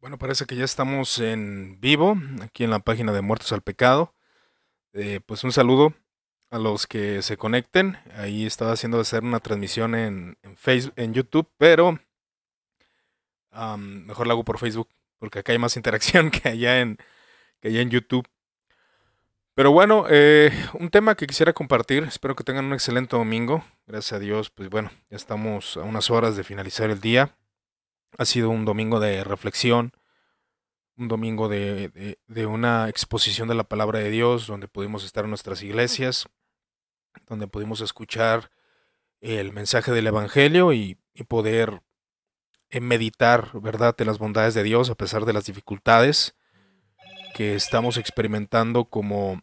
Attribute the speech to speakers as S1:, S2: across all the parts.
S1: Bueno, parece que ya estamos en vivo, aquí en la página de Muertos al Pecado. Eh, pues un saludo a los que se conecten. Ahí estaba haciendo hacer una transmisión en, Facebook, en YouTube, pero mejor la hago por Facebook, porque acá hay más interacción que allá en, que allá en YouTube. Pero bueno, eh, un tema que quisiera compartir. Espero que tengan un excelente domingo. Gracias a Dios, pues bueno, ya estamos a unas horas de finalizar el día. Ha sido un domingo de reflexión, un domingo de, una exposición de la palabra de Dios, donde pudimos estar en nuestras iglesias, donde pudimos escuchar el mensaje del Evangelio y, poder eh, meditar, ¿verdad?, en las bondades de Dios a pesar de las dificultades que estamos experimentando como,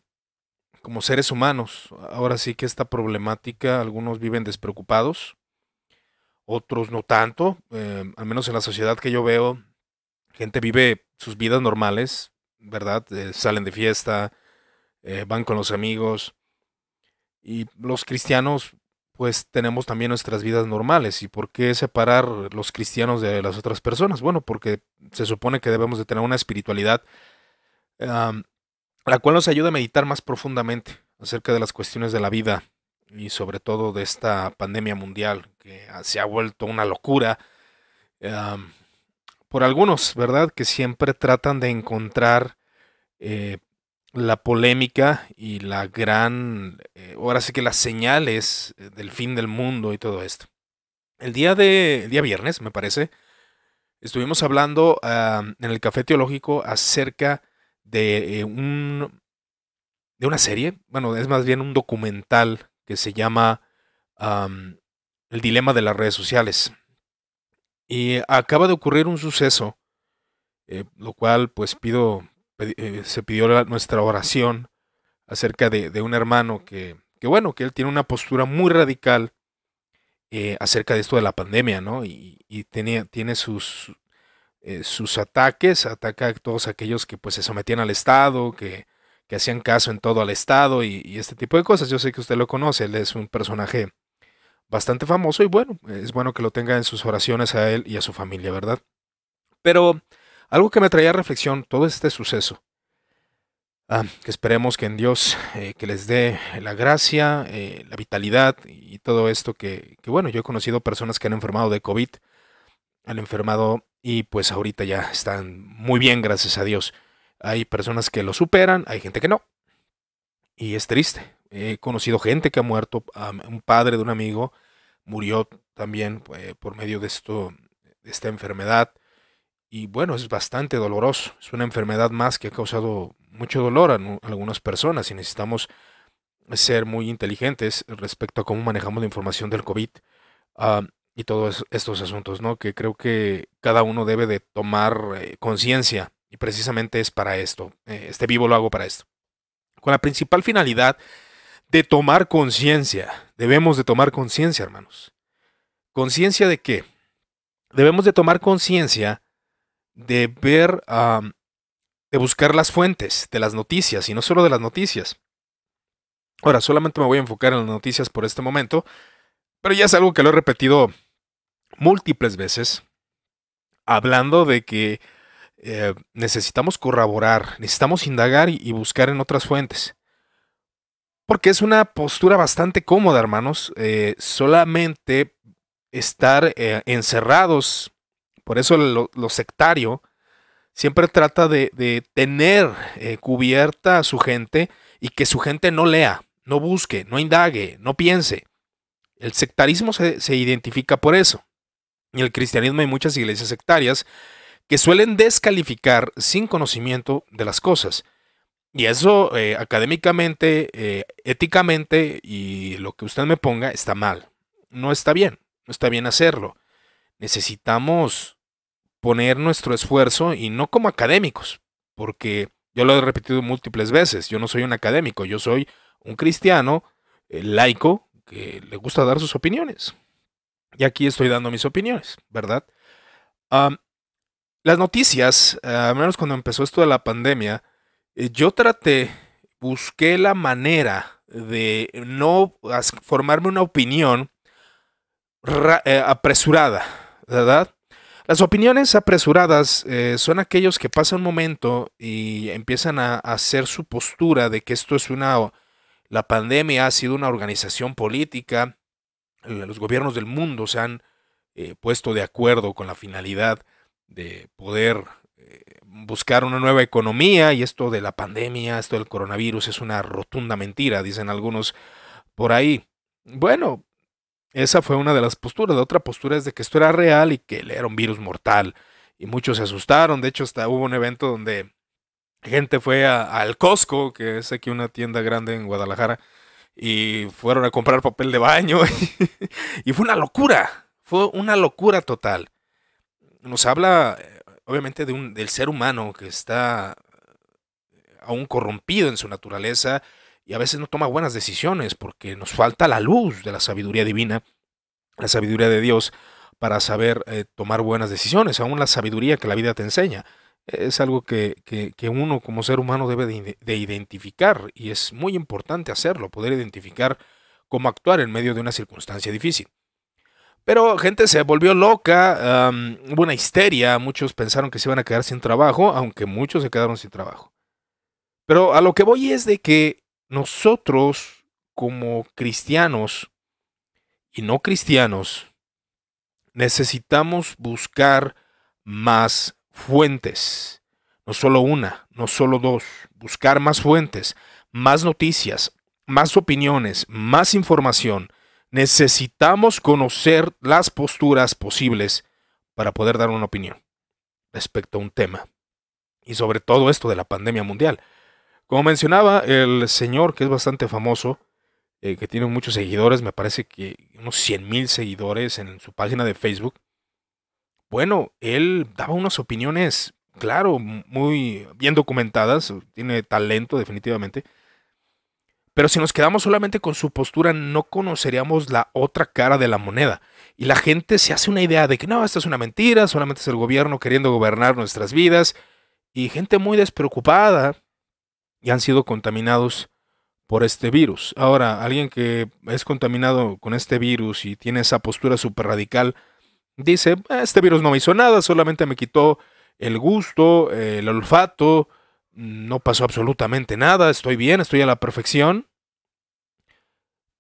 S1: como seres humanos. Ahora sí que esta problemática, algunos viven despreocupados, otros no tanto, eh, al menos en la sociedad que yo veo, gente vive sus vidas normales, ¿verdad? Eh, salen de fiesta, eh, van con los amigos, y los cristianos pues tenemos también nuestras vidas normales. ¿Y por qué separar los cristianos de las otras personas? Bueno, porque se supone que debemos de tener una espiritualidad la cual nos ayuda a meditar más profundamente acerca de las cuestiones de la vida y sobre todo de esta pandemia mundial que se ha vuelto una locura por algunos, ¿verdad? Que siempre tratan de encontrar eh, la polémica y la gran, eh, ahora sí que las señales del fin del mundo y todo esto. El día de, día viernes, me parece, estuvimos hablando en el café teológico acerca de eh, un de una serie, bueno, es más bien un documental que se llama El dilema de las redes sociales. Y acaba de ocurrir un suceso, eh, lo cual pues pido, eh, se pidió nuestra oración acerca de, un hermano que, que, bueno, que él tiene una postura muy radical eh, acerca de esto de la pandemia, ¿no? Y, tiene, tiene sus, sus ataques, ataca a todos aquellos que pues se sometían al Estado, que, que hacían caso en todo al Estado y, este tipo de cosas. Yo sé que usted lo conoce, él es un personaje bastante famoso y bueno, es bueno que lo tenga en sus oraciones a él y a su familia, ¿verdad? Pero algo que me traía a reflexión todo este suceso, ah, que esperemos que en Dios eh, que les dé la gracia, eh, la vitalidad y todo esto que, que, bueno, yo he conocido personas que han enfermado de COVID, han enfermado y pues ahorita ya están muy bien, gracias a Dios. Hay personas que lo superan, hay gente que no. Y es triste. He conocido gente que ha muerto. un padre de un amigo murió también eh, por medio de, esto, de esta enfermedad. Y bueno, es bastante doloroso. Es una enfermedad más que ha causado mucho dolor a, algunas personas y necesitamos ser muy inteligentes respecto a cómo manejamos la información del COVID y todos estos asuntos, ¿no? Que creo que cada uno debe de tomar eh, conciencia y precisamente es para esto. Eh, este vivo lo hago para esto. Con la principal finalidad de tomar conciencia. Debemos de tomar conciencia, hermanos. ¿Conciencia de qué? Debemos de tomar conciencia de ver, de buscar las fuentes de las noticias y no solo de las noticias. Ahora, solamente me voy a enfocar en las noticias por este momento, pero ya es algo que lo he repetido múltiples veces, hablando de que eh, necesitamos corroborar, necesitamos indagar y, buscar en otras fuentes. Porque es una postura bastante cómoda, hermanos. Eh, solamente estar eh, encerrados. Por eso lo, sectario siempre trata de, tener cubierta a su gente y que su gente no lea, no busque, no indague, no piense. El sectarismo se, se identifica por eso. Y el cristianismo hay muchas iglesias sectarias que suelen descalificar sin conocimiento de las cosas. Y eso eh, académicamente, eh, éticamente y lo que usted me ponga está mal. No está bien, no está bien hacerlo. Necesitamos poner nuestro esfuerzo y no como académicos, porque yo lo he repetido múltiples veces, yo no soy un académico, yo soy un cristiano eh, laico que le gusta dar sus opiniones. Y aquí estoy dando mis opiniones, ¿verdad? Las noticias, eh, al menos cuando empezó esto de la pandemia, eh, yo traté, busqué la manera de no formarme una opinión eh, apresurada, ¿verdad? Las opiniones apresuradas son aquellos que pasan un momento y empiezan a, hacer su postura de que esto es una, la pandemia ha sido una organización política, los gobiernos del mundo se han puesto de acuerdo con la finalidad de poder eh, buscar una nueva economía y esto de la pandemia, esto del coronavirus es una rotunda mentira, dicen algunos por ahí. Bueno, esa fue una de las posturas. La otra postura es de que esto era real y que era un virus mortal. Y muchos se asustaron. De hecho, hasta hubo un evento donde gente fue al Costco, que es aquí una tienda grande en Guadalajara, y fueron a comprar papel de baño. y fue una locura. Fue una locura total. Nos habla, eh, obviamente, de un, del ser humano que está aún corrompido en su naturaleza y a veces no toma buenas decisiones porque nos falta la luz de la sabiduría divina, la sabiduría de Dios para saber eh, tomar buenas decisiones, aún la sabiduría que la vida te enseña. Es algo que, uno como ser humano debe de, identificar y es muy importante hacerlo, poder identificar cómo actuar en medio de una circunstancia difícil. Pero gente se volvió loca, hubo una histeria, muchos pensaron que se iban a quedar sin trabajo, aunque muchos se quedaron sin trabajo. Pero a lo que voy es de que nosotros como cristianos y no cristianos necesitamos buscar más fuentes, no solo una, no solo dos, buscar más fuentes, más noticias, más opiniones, más información. Necesitamos conocer las posturas posibles para poder dar una opinión respecto a un tema. Y sobre todo esto de la pandemia mundial. Como mencionaba, el señor que es bastante famoso, eh, que tiene muchos seguidores, me parece que unos 100 mil seguidores en su página de Facebook. Bueno, él daba unas opiniones, claro, muy bien documentadas, tiene talento definitivamente. Pero si nos quedamos solamente con su postura, no conoceríamos la otra cara de la moneda. Y la gente se hace una idea de que no, esto es una mentira, solamente es el gobierno queriendo gobernar nuestras vidas. Y gente muy despreocupada, y han sido contaminados por este virus. Ahora, alguien que es contaminado con este virus y tiene esa postura súper radical, dice, ah, este virus no me hizo nada, solamente me quitó el gusto, el olfato, no pasó absolutamente nada, estoy bien, estoy a la perfección.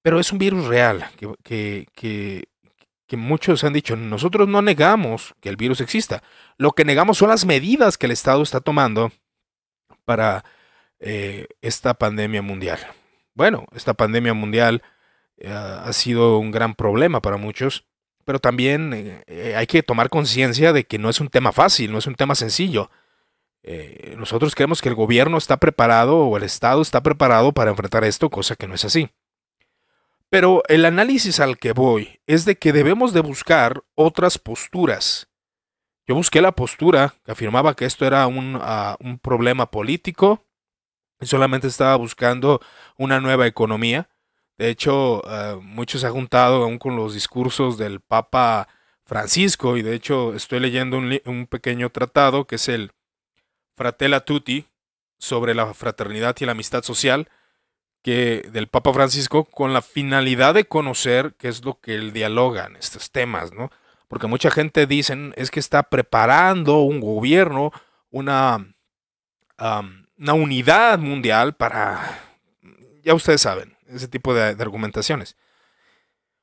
S1: Pero es un virus real, que, que, que muchos han dicho, nosotros no negamos que el virus exista, lo que negamos son las medidas que el Estado está tomando para eh, esta pandemia mundial. Bueno, esta pandemia mundial eh, ha sido un gran problema para muchos, pero también eh, hay que tomar conciencia de que no es un tema fácil, no es un tema sencillo. nosotros creemos que el gobierno está preparado o el Estado está preparado para enfrentar esto, cosa que no es así. Pero el análisis al que voy es de que debemos de buscar otras posturas. Yo busqué la postura que afirmaba que esto era un, ah, un problema político, solamente estaba buscando una nueva economía. De hecho, uh, muchos se han juntado aún con los discursos del Papa Francisco y de hecho estoy leyendo un, un, pequeño tratado que es el Fratella Tutti sobre la fraternidad y la amistad social del Papa Francisco con la finalidad de conocer qué es lo que él dialoga en estos temas, ¿no? Porque mucha gente dicen es que está preparando un gobierno, una una unidad mundial para, ya ustedes saben, ese tipo de, argumentaciones.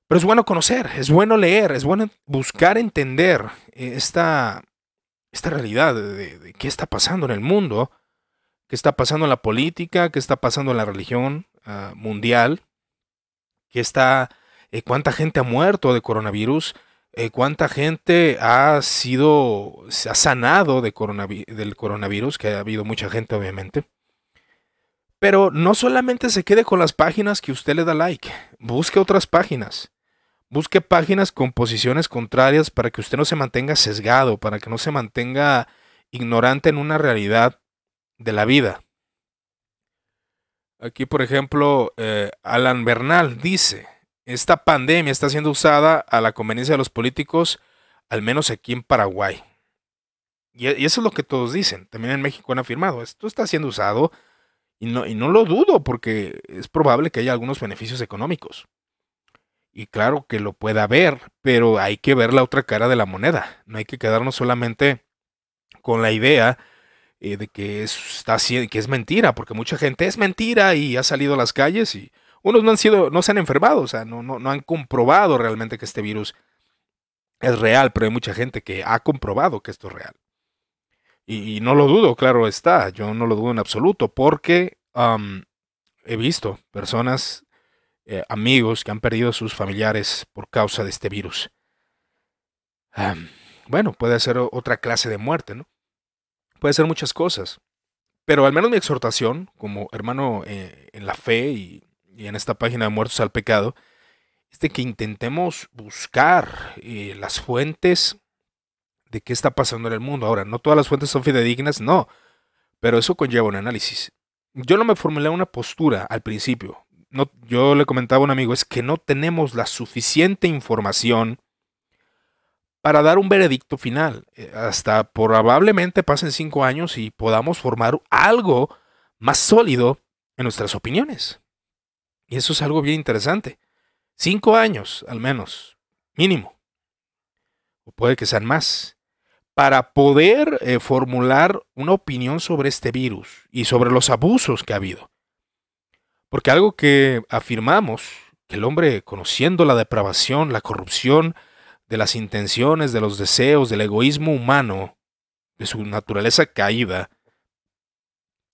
S1: Pero es bueno conocer, es bueno leer, es bueno buscar entender esta, esta realidad de, qué está pasando en el mundo, qué está pasando en la política, qué está pasando en la religión ah, mundial, qué está, eh, cuánta gente ha muerto de coronavirus, eh, cuánta gente ha sido, se ha sanado de del coronavirus, que ha habido mucha gente obviamente. Pero no solamente se quede con las páginas que usted le da like, busque otras páginas. Busque páginas con posiciones contrarias para que usted no se mantenga sesgado, para que no se mantenga ignorante en una realidad de la vida. Aquí, por ejemplo, eh, Alan Bernal dice, esta pandemia está siendo usada a la conveniencia de los políticos, al menos aquí en Paraguay. Y, eso es lo que todos dicen. También en México han afirmado, esto está siendo usado y no, y no lo dudo porque es probable que haya algunos beneficios económicos. Y claro que lo pueda ver, pero hay que ver la otra cara de la moneda. No hay que quedarnos solamente con la idea eh, de que es, está, que es mentira, porque mucha gente es mentira y ha salido a las calles y unos no han sido, no se han enfermado, o sea, no, no, no han comprobado realmente que este virus es real, pero hay mucha gente que ha comprobado que esto es real. Y, no lo dudo, claro está, yo no lo dudo en absoluto, porque he visto personas eh, amigos que han perdido a sus familiares por causa de este virus. bueno, puede ser otra clase de muerte, ¿no? Puede ser muchas cosas. Pero al menos mi exhortación, como hermano eh, en la fe y, en esta página de Muertos al Pecado, es de que intentemos buscar eh, las fuentes de qué está pasando en el mundo. Ahora, no todas las fuentes son fidedignas, no, pero eso conlleva un análisis. Yo no me formulé una postura al principio yo le comentaba a un amigo, es que no tenemos la suficiente información para dar un veredicto final. Eh, hasta probablemente pasen cinco años y podamos formar algo más sólido en nuestras opiniones. Y eso es algo bien interesante. Cinco años, al menos, mínimo. O puede que sean más. Para poder eh, formular una opinión sobre este virus y sobre los abusos que ha habido. Porque algo que afirmamos, que el hombre conociendo la depravación, la corrupción de las intenciones, de los deseos, del egoísmo humano, de su naturaleza caída,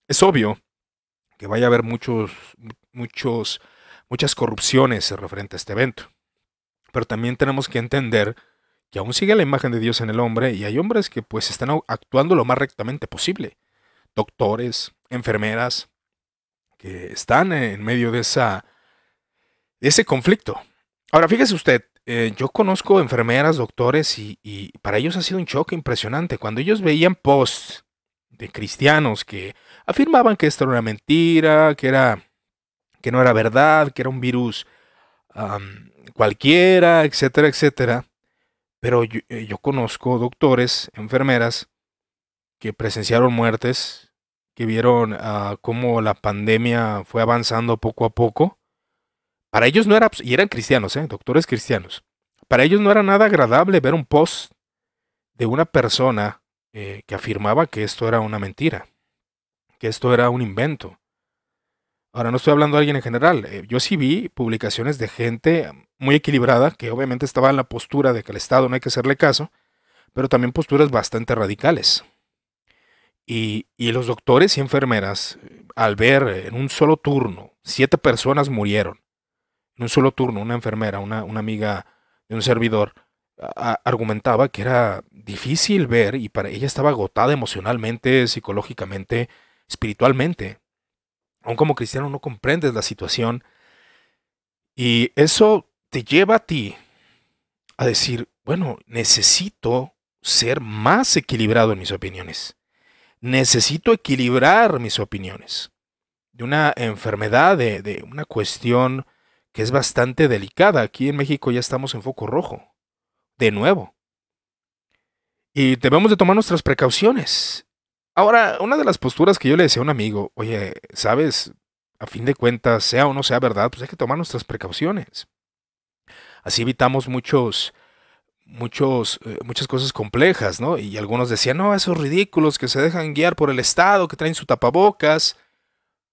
S1: es obvio que vaya a haber muchos, muchos, muchas corrupciones referente a este evento. Pero también tenemos que entender que aún sigue la imagen de Dios en el hombre y hay hombres que pues están actuando lo más rectamente posible. Doctores, enfermeras, que están en medio de, esa, ese conflicto. Ahora, fíjese usted, eh, yo conozco enfermeras, doctores, y, y, para ellos ha sido un choque impresionante. Cuando ellos veían posts de cristianos que afirmaban que esto era una mentira, que, era, que no era verdad, que era un virus cualquiera, etcétera, etcétera. Pero yo, eh, yo conozco doctores, enfermeras, que presenciaron muertes que vieron uh, cómo la pandemia fue avanzando poco a poco, para ellos no era, y eran cristianos, ¿eh? doctores cristianos, para ellos no era nada agradable ver un post de una persona eh, que afirmaba que esto era una mentira, que esto era un invento. Ahora no estoy hablando de alguien en general, eh, yo sí vi publicaciones de gente muy equilibrada, que obviamente estaba en la postura de que el Estado no hay que hacerle caso, pero también posturas bastante radicales. Y, los doctores y enfermeras, al ver en un solo turno, siete personas murieron. En un solo turno, una enfermera, una, amiga de un servidor, argumentaba que era difícil ver y para ella estaba agotada emocionalmente, psicológicamente, espiritualmente. Aún como cristiano no comprendes la situación. Y eso te lleva a ti a decir, bueno, necesito ser más equilibrado en mis opiniones necesito equilibrar mis opiniones de una enfermedad, de, una cuestión que es bastante delicada. Aquí en México ya estamos en foco rojo, de nuevo. Y debemos de tomar nuestras precauciones. Ahora, una de las posturas que yo le decía a un amigo, oye, sabes, a fin de cuentas, sea o no sea verdad, pues hay que tomar nuestras precauciones. Así evitamos muchos muchos, eh, muchas cosas complejas, ¿no? Y algunos decían, no, esos ridículos que se dejan guiar por el Estado, que traen su tapabocas.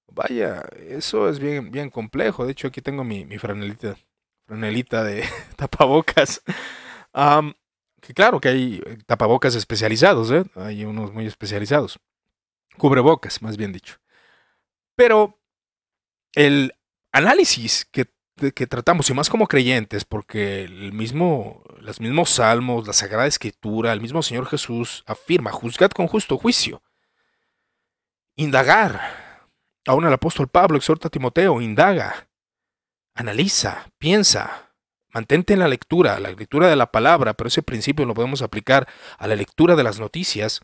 S1: Vaya, eso es bien, bien complejo. De hecho, aquí tengo mi, mi franelita, franelita de tapabocas. que claro que hay eh, tapabocas especializados, ¿eh? Hay unos muy especializados. Cubrebocas, más bien dicho. Pero el análisis que que tratamos, y más como creyentes, porque el mismo, los mismos salmos, la Sagrada Escritura, el mismo Señor Jesús afirma, juzgad con justo juicio, indagar. Aún el apóstol Pablo exhorta a Timoteo, indaga, analiza, piensa, mantente en la lectura, la lectura de la palabra, pero ese principio lo podemos aplicar a la lectura de las noticias.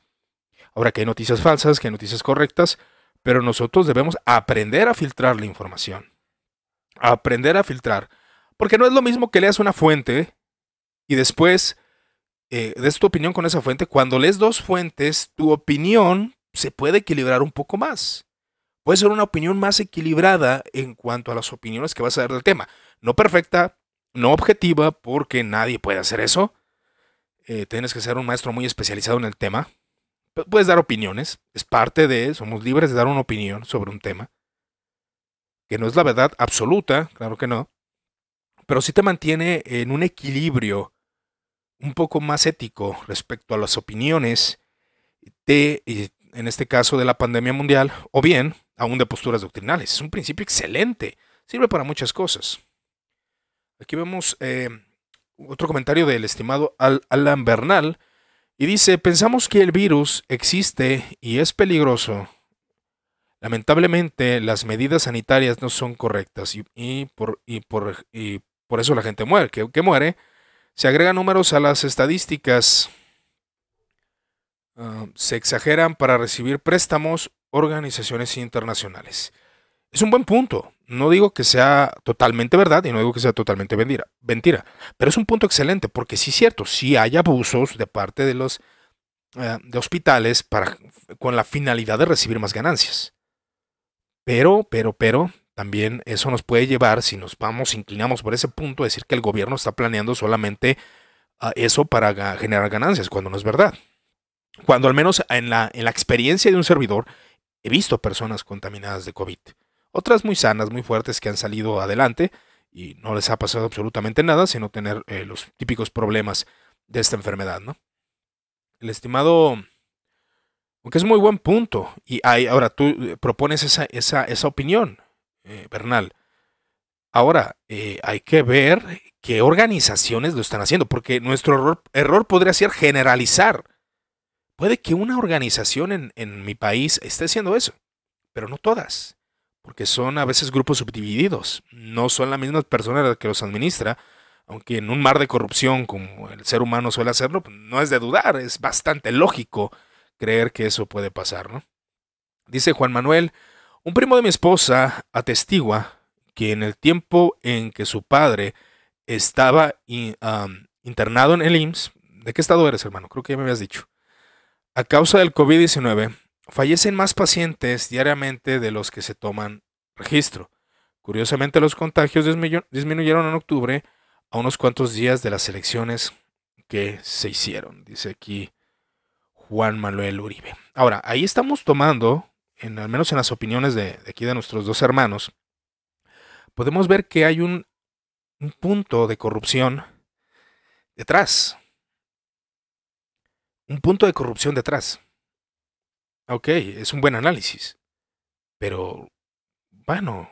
S1: Ahora que hay noticias falsas, que hay noticias correctas, pero nosotros debemos aprender a filtrar la información aprender a filtrar. Porque no es lo mismo que leas una fuente y después eh, des tu opinión con esa fuente. Cuando lees dos fuentes, tu opinión se puede equilibrar un poco más. Puede ser una opinión más equilibrada en cuanto a las opiniones que vas a dar del tema. No perfecta, no objetiva, porque nadie puede hacer eso. Eh, tienes que ser un maestro muy especializado en el tema. Puedes dar opiniones, es parte de, somos libres de dar una opinión sobre un tema, que no es la verdad absoluta, claro que no, pero sí te mantiene en un equilibrio un poco más ético respecto a las opiniones de, en este caso, de la pandemia mundial, o bien aún de posturas doctrinales. Es un principio excelente, sirve para muchas cosas. Aquí vemos eh, otro comentario del estimado Alan Bernal, y dice, pensamos que el virus existe y es peligroso. Lamentablemente las medidas sanitarias no son correctas y, por, por, por, eso la gente muere. ¿Qué, muere? Se agregan números a las estadísticas. Ah, se exageran para recibir préstamos organizaciones internacionales. Es un buen punto. No digo que sea totalmente verdad y no digo que sea totalmente mentira, mentira pero es un punto excelente porque sí es cierto, sí hay abusos de parte de los eh, de hospitales para, con la finalidad de recibir más ganancias. Pero, pero, pero, también eso nos puede llevar, si nos vamos, inclinamos por ese punto, a decir que el gobierno está planeando solamente ah, eso para generar ganancias, cuando no es verdad. Cuando al menos en la, en la experiencia de un servidor he visto personas contaminadas de COVID. Otras muy sanas, muy fuertes que han salido adelante y no les ha pasado absolutamente nada, sino tener eh, los típicos problemas de esta enfermedad, ¿no? El estimado, aunque es muy buen punto, y ahora tú eh, propones esa, esa, esa opinión, eh, Bernal. Ahora, hay que ver qué organizaciones lo están haciendo, porque nuestro error, error, podría ser generalizar. Puede que una organización en, en mi país esté haciendo eso, pero no todas porque son a veces grupos subdivididos, no son la misma persona que los administra, aunque en un mar de corrupción como el ser humano suele hacerlo, pues, no es de dudar, es bastante lógico creer que eso puede pasar, ¿no? Dice Juan Manuel, un primo de mi esposa atestigua que en el tiempo en que su padre estaba internado en el IMSS, ¿de qué estado eres, hermano? Creo que ya me habías dicho. A causa del COVID-19, fallecen más pacientes diariamente de los que se toman registro. Curiosamente, los contagios disminuyeron en octubre a unos cuantos días de las elecciones que se hicieron, dice aquí Juan Manuel Uribe. Ahora, ahí estamos tomando, en, al menos en las opiniones de, aquí de nuestros dos hermanos, podemos ver que hay un, un punto de corrupción detrás. Un punto de corrupción detrás. Ok, es un buen análisis. Pero, bueno,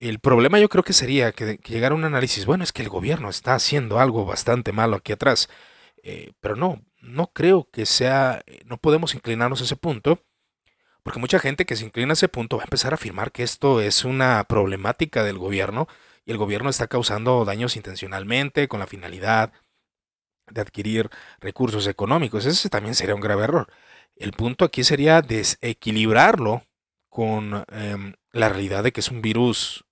S1: el problema yo creo que sería que, llegara un análisis, bueno, es que el gobierno está haciendo algo bastante malo aquí atrás. Eh, pero no, no creo que sea, eh, no podemos inclinarnos a ese punto, porque mucha gente que se inclina a ese punto va a empezar a afirmar que esto es una problemática del gobierno y el gobierno está causando daños intencionalmente con la finalidad de adquirir recursos económicos. Ese también sería un grave error. El punto aquí sería desequilibrarlo con em, la realidad de que es un virus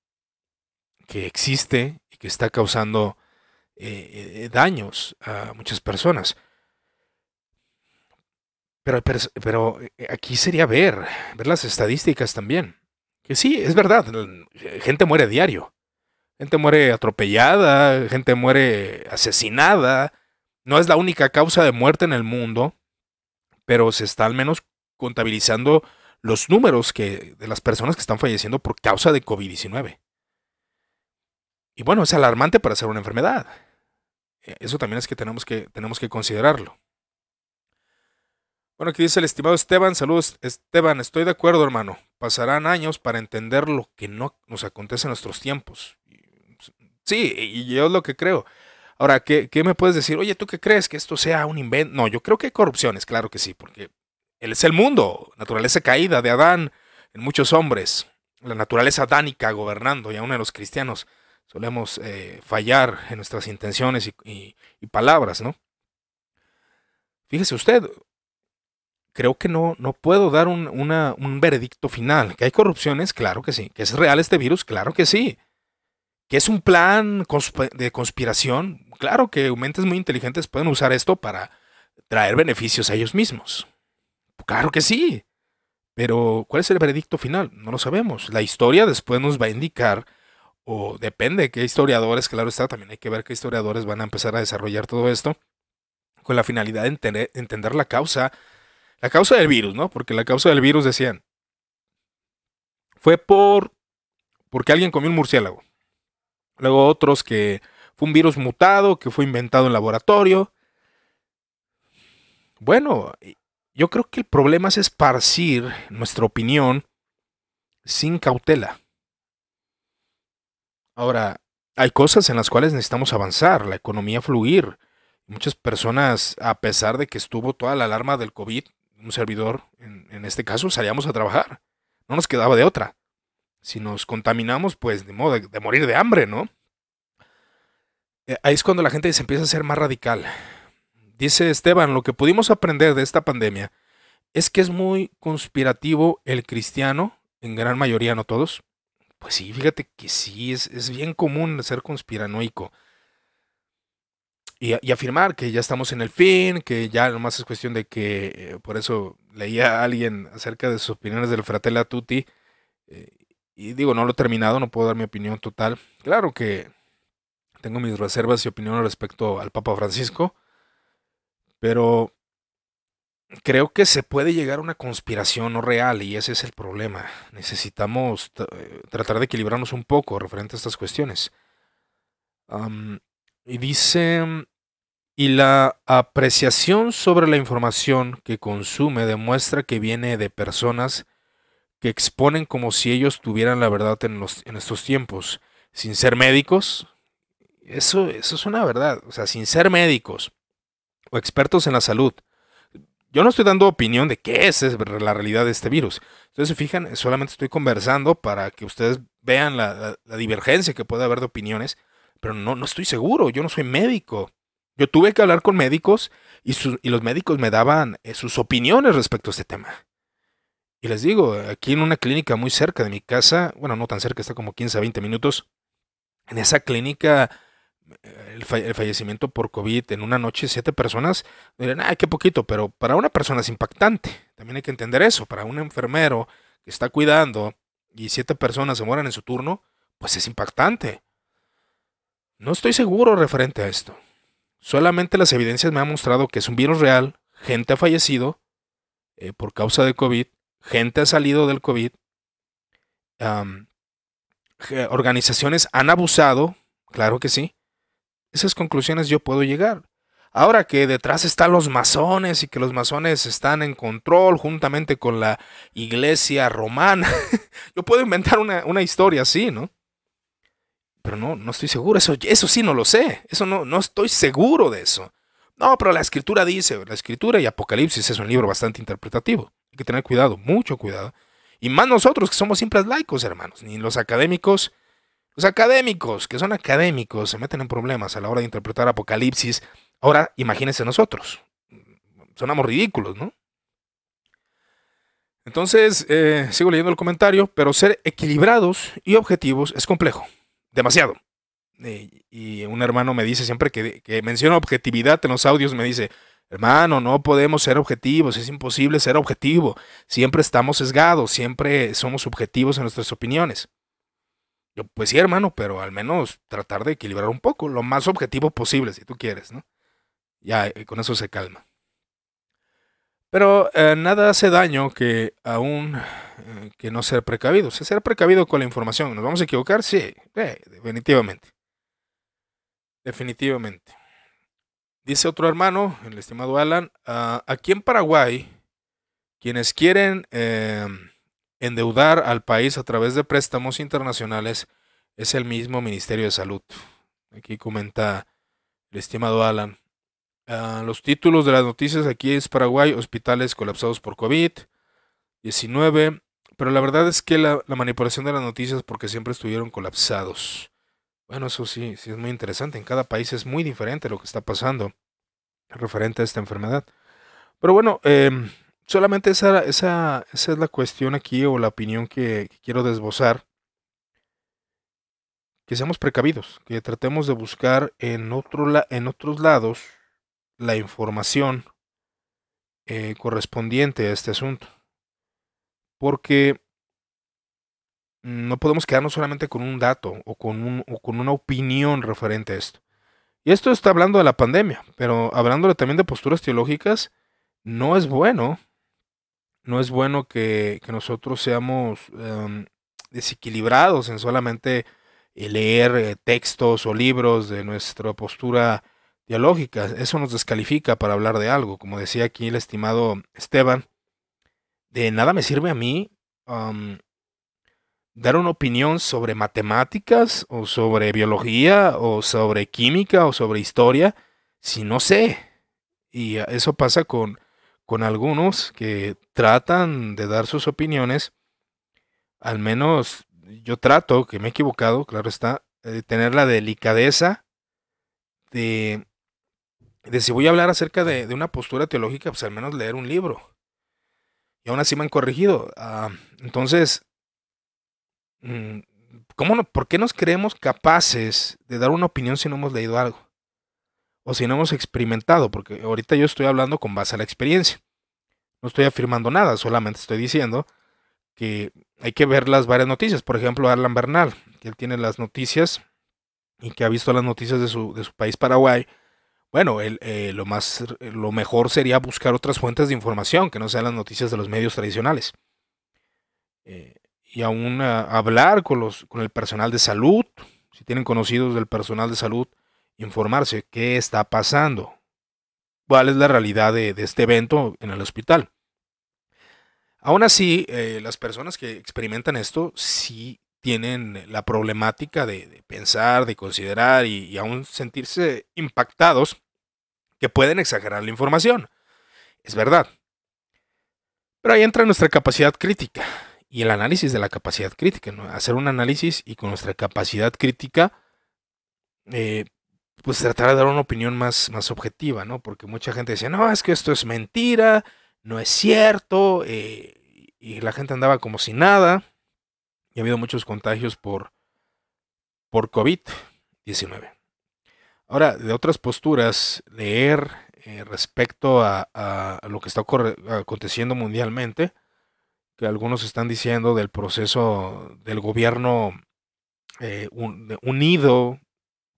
S1: que existe y que está causando eh, eh, daños a muchas personas. Pero, pero, eh, aquí sería ver, ver las estadísticas también. Que sí, es verdad, gente muere diario. Gente muere atropellada, gente muere asesinada. No es la única causa de muerte en el mundo, pero se está al menos contabilizando los números que, de las personas que están falleciendo por causa de COVID-19. Y bueno, es alarmante para ser una enfermedad. E, eso también es que tenemos que, tenemos que considerarlo. Bueno, aquí dice el estimado Esteban, saludos Esteban, estoy de acuerdo hermano, pasarán años para entender lo que no nos acontece en nuestros tiempos. Sí, y yo es lo que creo. Ahora, ¿qué, me puedes decir? Oye, ¿tú qué crees que esto sea un invento? No, yo creo que hay corrupciones, claro que sí, porque él es el mundo, naturaleza caída de Adán en muchos hombres, la naturaleza adánica gobernando, y aún en los cristianos solemos eh, fallar en nuestras intenciones y, palabras, ¿no? Fíjese usted, creo que no, no puedo dar un, un veredicto final. ¿Que hay corrupciones? Claro que sí. ¿Que es real este virus? Claro que sí. ¿Que es un plan de conspiración? Claro que mentes muy inteligentes pueden usar esto para traer beneficios a ellos mismos. Claro que sí. Pero, ¿cuál es el veredicto final? No lo sabemos. La historia después nos va a indicar o depende qué historiadores, claro está, también hay que ver qué historiadores van a empezar a desarrollar todo esto con la finalidad de entender, entender la causa, la causa del virus, ¿no? Porque la causa del virus decían, fue por porque alguien comió un murciélago. Luego otros que fue un virus mutado, que fue inventado en laboratorio. Bueno, yo creo que el problema es esparcir nuestra opinión sin cautela. Ahora, hay cosas en las cuales necesitamos avanzar, la economía fluir. Muchas personas, a pesar de que estuvo toda la alarma del COVID, un servidor, en, este caso, salíamos a trabajar. No nos quedaba de otra. Si nos contaminamos, pues de modo de, morir de hambre, ¿no? Eh, ahí es cuando la gente se empieza a ser más radical. Dice Esteban, lo que pudimos aprender de esta pandemia es que es muy conspirativo el cristiano, en gran mayoría, no todos, pues sí, fíjate que sí, es, bien común ser conspiranoico. Y, afirmar que ya estamos en el fin, que ya nomás es cuestión de que, eh, por eso leía a alguien acerca de sus opiniones del Fratella Tutti, eh, y digo, no lo he terminado, no puedo dar mi opinión total. Claro que tengo mis reservas y opiniones respecto al Papa Francisco, pero creo que se puede llegar a una conspiración no real y ese es el problema. Necesitamos eh, tratar de equilibrarnos un poco referente a estas cuestiones. y dice, y la apreciación sobre la información que consume demuestra que viene de personas que exponen como si ellos tuvieran la verdad en, los, en estos tiempos, sin ser médicos. Eso, eso es una verdad, o sea, sin ser médicos o expertos en la salud yo no estoy dando opinión de qué es la realidad de este virus. Entonces, se fijan, solamente estoy conversando para que ustedes vean la, divergencia que puede haber de opiniones, pero no, no estoy seguro, yo no soy médico. Yo tuve que hablar con médicos y, y los médicos me daban eh, sus opiniones respecto a este tema. Y les digo, aquí en una clínica muy cerca de mi casa, bueno, no tan cerca, está como 15 a 20 minutos, en esa clínica el, fallecimiento por COVID en una noche, siete personas, dirán, ay, qué poquito, pero para una persona es impactante. También hay que entender eso. Para un enfermero que está cuidando y siete personas se mueran en su turno, pues es impactante. No estoy seguro referente a esto. Solamente las evidencias me han mostrado que es un virus real, gente ha fallecido eh, por causa de COVID, gente ha salido del COVID, organizaciones han abusado, claro que sí, esas conclusiones yo puedo llegar. Ahora que detrás están los masones y que los masones están en control juntamente con la iglesia romana, yo puedo inventar una, historia así, ¿no? Pero no, no estoy seguro, eso, eso sí no lo sé, eso no, no estoy seguro de eso. No, pero la escritura dice, la escritura y Apocalipsis es un libro bastante interpretativo. Que tener cuidado, mucho cuidado. Y más nosotros que somos simples laicos, hermanos, ni los académicos los académicos, que son académicos, se meten en problemas a la hora de interpretar Apocalipsis. Ahora, imagínense nosotros. Sonamos ridículos, ¿no? Entonces, eh, sigo leyendo el comentario, pero ser equilibrados y objetivos es complejo. Demasiado. y un hermano me dice siempre que, que menciona objetividad en los audios, me dice, hermano, no podemos ser objetivos, es imposible ser objetivo. Siempre estamos sesgados, siempre somos subjetivos en nuestras opiniones pues sí, hermano, pero al menos tratar de equilibrar un poco, lo más objetivo posible, si tú quieres, ¿no? Ya, eh, con eso se calma. Pero eh, nada hace daño que aún eh, que no ser precavido. ser precavido con la información. ¿Nos vamos a equivocar? Sí, definitivamente. Definitivamente. Dice otro hermano, el estimado Alan, ah, aquí en Paraguay, quienes quieren endeudar al país a través de préstamos internacionales es el mismo Ministerio de Salud. Aquí comenta el estimado Alan. Ah, los títulos de las noticias aquí es Paraguay, hospitales colapsados por COVID-19, pero la verdad es que la, manipulación de las noticias porque siempre estuvieron colapsados. Bueno, eso sí, sí es muy interesante. En cada país es muy diferente lo que está pasando referente a esta enfermedad. Pero bueno, eh, solamente esa, esa, esa es la cuestión aquí o la opinión que, quiero desbozar. Que seamos precavidos, que tratemos de buscar en, otro en otros lados la información eh, correspondiente a este asunto. Porque no podemos quedarnos solamente con un dato o con, un, o con una opinión referente a esto. Y esto está hablando de la pandemia, pero hablándole también de posturas teológicas, no es bueno, no es bueno que, nosotros seamos em, desequilibrados en solamente leer eh, textos o libros de nuestra postura teológica. Eso nos descalifica para hablar de algo. Como decía aquí el estimado Esteban, de nada me sirve a mí dar una opinión sobre matemáticas o sobre biología o sobre química o sobre historia si no sé. Y eso pasa con, con algunos que tratan de dar sus opiniones. Al menos yo trato, que me he equivocado, claro está, de tener la delicadeza de, de si voy a hablar acerca de, una postura teológica, pues al menos leer un libro. Y aún así me han corregido. Ah, entonces, ¿cómo no, ¿por qué nos creemos capaces de dar una opinión si no hemos leído algo? O si no hemos experimentado, porque ahorita yo estoy hablando con base a la experiencia. No estoy afirmando nada, solamente estoy diciendo que hay que ver las varias noticias. Por ejemplo, Arlan Bernal, que él tiene las noticias y que ha visto las noticias de su, de su país, Paraguay. Bueno, él, eh, lo, más, lo mejor sería buscar otras fuentes de información que no sean las noticias de los medios tradicionales. Eh, y aún hablar con, los, con el personal de salud, si tienen conocidos del personal de salud, informarse qué está pasando, cuál es la realidad de, este evento en el hospital. Aún así, eh, las personas que experimentan esto sí tienen la problemática de, pensar, de considerar y, y, aún sentirse impactados que pueden exagerar la información. Es verdad. Pero ahí entra nuestra capacidad crítica y el análisis de la capacidad crítica, ¿no? Hacer un análisis y con nuestra capacidad crítica, eh, pues tratar de dar una opinión más, más objetiva, ¿no? Porque mucha gente decía, no, es que esto es mentira, no es cierto, eh, y la gente andaba como si nada, y ha habido muchos contagios por, por COVID-19. Ahora, de otras posturas, leer eh, respecto a, a, lo que está aconteciendo mundialmente, que algunos están diciendo del proceso del gobierno eh, unido,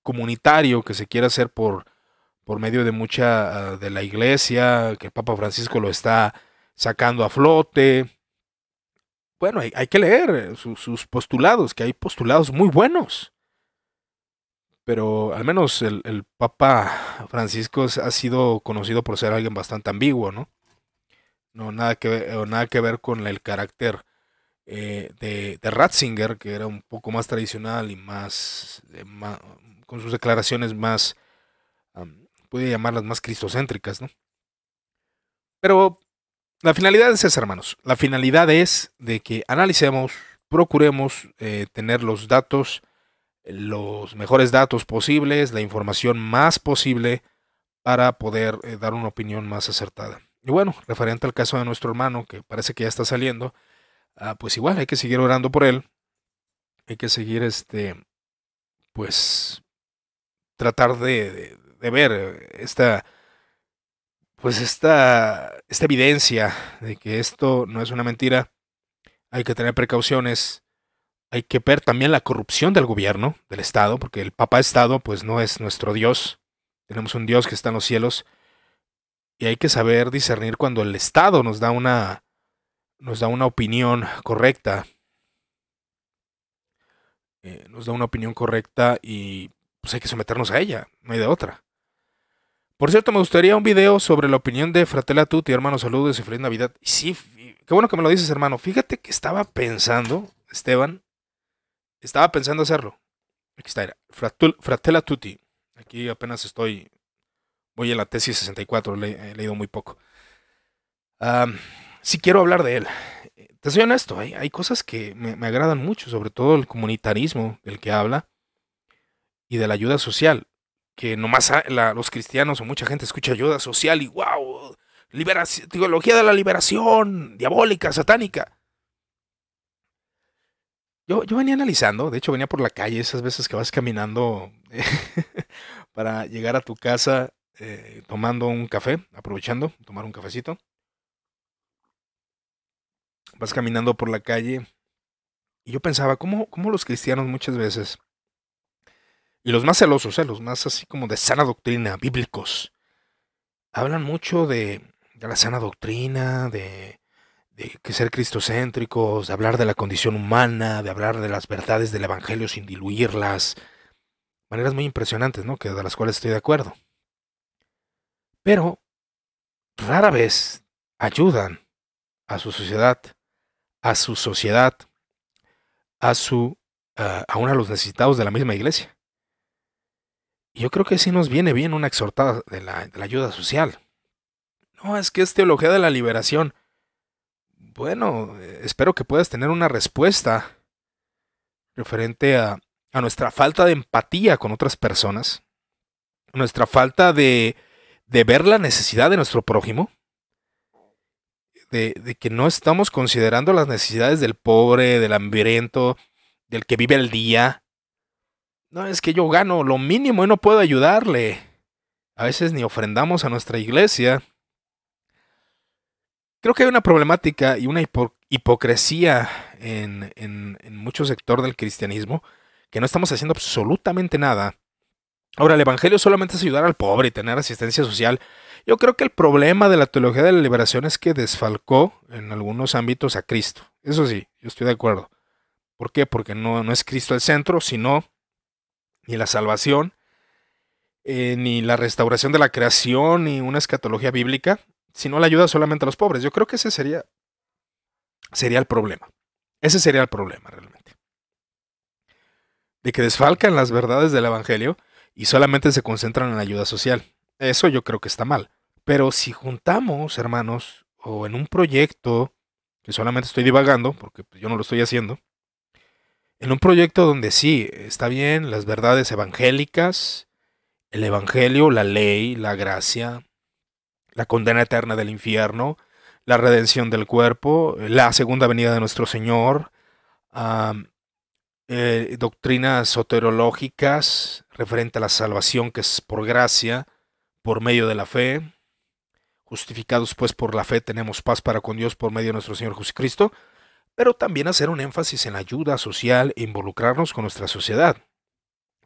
S1: comunitario, que se quiere hacer por, por medio de mucha ah, de la iglesia, que el Papa Francisco lo está sacando a flote. Bueno, hay, que leer sus postulados, que hay postulados muy buenos. Pero al menos el, el Papa Francisco ha sido conocido por ser alguien bastante ambiguo, ¿no? No, nada que ver, nada que ver con el carácter eh, de, Ratzinger, que era un poco más tradicional y más, eh, con sus declaraciones más, puede llamarlas más cristocéntricas, ¿no? Pero la finalidad es esa, hermanos. La finalidad es de que analicemos, procuremos eh, tener los datos, los mejores datos posibles, la información más posible para poder dar una opinión más acertada. Y bueno, referente al caso de nuestro hermano, que parece que ya está saliendo, ah, pues igual hay que seguir orando por él. Hay que seguir, este, pues, tratar de, ver esta, pues, esta, esta evidencia de que esto no es una mentira. Hay que tener precauciones. Hay que ver también la corrupción del gobierno, del Estado, porque el Papa Estado, pues, no es nuestro Dios. Tenemos un Dios que está en los cielos y hay que saber discernir cuando el Estado nos da una, nos da una opinión correcta. Eh, nos da una opinión correcta y pues hay que someternos a ella, no hay de otra. Por cierto, me gustaría un video sobre la opinión de Fratella Tutti, hermano, saludos y feliz Navidad. Y sí, qué bueno que me lo dices, hermano. Fíjate que estaba pensando, Esteban, estaba pensando hacerlo. Aquí está, Fratella Tutti. Aquí apenas estoy Voy en la tesis 64, he leído muy poco. Si quiero hablar de él. Te soy honesto, hay, hay cosas que me, agradan mucho, sobre todo el comunitarismo del que habla y de la ayuda social. Que nomás los cristianos o mucha gente escucha ayuda social y wow, liberación, teología de la liberación, diabólica, satánica. Yo, yo, venía analizando, de hecho venía por la calle esas veces que vas caminando para llegar a tu casa eh, tomando un café, aprovechando, tomar un cafecito. Vas caminando por la calle Y yo pensaba, ¿cómo, cómo los cristianos muchas veces, y los más celosos, ¿eh? los más así como de sana doctrina, bíblicos, hablan mucho de, de la sana doctrina, de, que ser cristocéntricos, de hablar de la condición humana, de hablar de las verdades del Evangelio sin diluirlas. Maneras muy impresionantes, ¿no? Que de las cuales estoy de acuerdo. Pero rara vez ayudan a su sociedad, a su sociedad, a su uh, a los necesitados de la misma iglesia. Y yo creo que sí nos viene bien una exhortada de la, de la ayuda social. No, es que es teología de la liberación. Bueno, espero que puedas tener una respuesta referente a, a nuestra falta de empatía con otras personas, nuestra falta de, de ver la necesidad de nuestro prójimo, de, de, que no estamos considerando las necesidades del pobre, del hambriento, del que vive el día. No, es que yo gano lo mínimo y no puedo ayudarle. A veces ni ofrendamos a nuestra iglesia. Creo que hay una problemática y una hipo hipocresía en, en, en mucho sector del cristianismo, que no estamos haciendo absolutamente nada. Ahora, el Evangelio solamente es ayudar al pobre y tener asistencia social. Yo creo que el problema de la teología de la liberación es que desfalcó en algunos ámbitos a Cristo. Eso sí, yo estoy de acuerdo. ¿Por qué? Porque no, no es Cristo el centro, sino ni la salvación, eh, ni la restauración de la creación, ni una escatología bíblica, sino la ayuda solamente a los pobres. Yo creo que ese sería, sería el problema. Ese sería el problema realmente. De que desfalcan las verdades del Evangelio y solamente se concentran en la ayuda social. Eso yo creo que está mal. Pero si juntamos, hermanos, o en un proyecto, que solamente estoy divagando, porque yo no lo estoy haciendo, en un proyecto donde sí, está bien las verdades evangélicas, el Evangelio, la ley, la gracia, la condena eterna del infierno, la redención del cuerpo, la segunda venida de nuestro Señor, um, eh, doctrinas soterológicas referente a la salvación que es por gracia, por medio de la fe. Justificados pues por la fe tenemos paz para con Dios por medio de nuestro Señor Jesucristo, pero también hacer un énfasis en la ayuda social e involucrarnos con nuestra sociedad.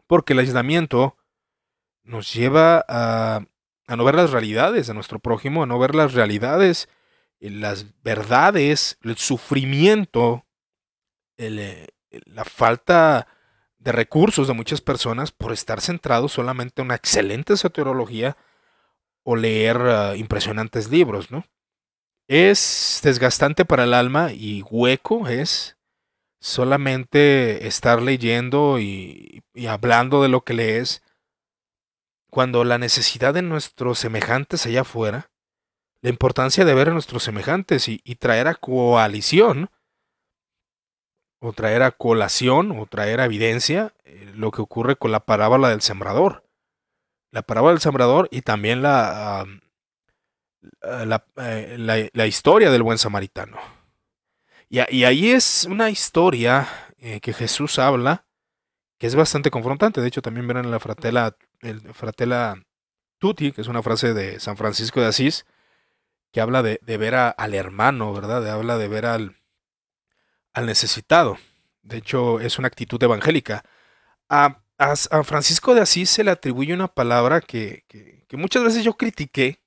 S1: Porque el aislamiento nos lleva a a no ver las realidades de nuestro prójimo, a no ver las realidades, eh, las verdades, el sufrimiento, el, la falta de recursos de muchas personas por estar centrados solamente en una excelente soteriología o leer uh, impresionantes libros, ¿no? Es desgastante para el alma y hueco es solamente estar leyendo y, y hablando de lo que lees cuando la necesidad de nuestros semejantes allá afuera, la importancia de ver a nuestros semejantes y, y traer a coalición, o traer a colación, o traer a evidencia eh, lo que ocurre con la parábola del sembrador. La parábola del sembrador y también la, la, eh, la, la, historia del buen samaritano. Y, ahí es una historia eh, que Jesús habla que es bastante confrontante. De hecho, también verán la fratela, el tutti, que es una frase de San Francisco de Asís, que habla de, de ver a, al hermano, ¿verdad? De, habla de ver al, al necesitado. De hecho, es una actitud evangélica. A, a, Francisco de Asís se le atribuye una palabra que, que, que muchas veces yo critiqué,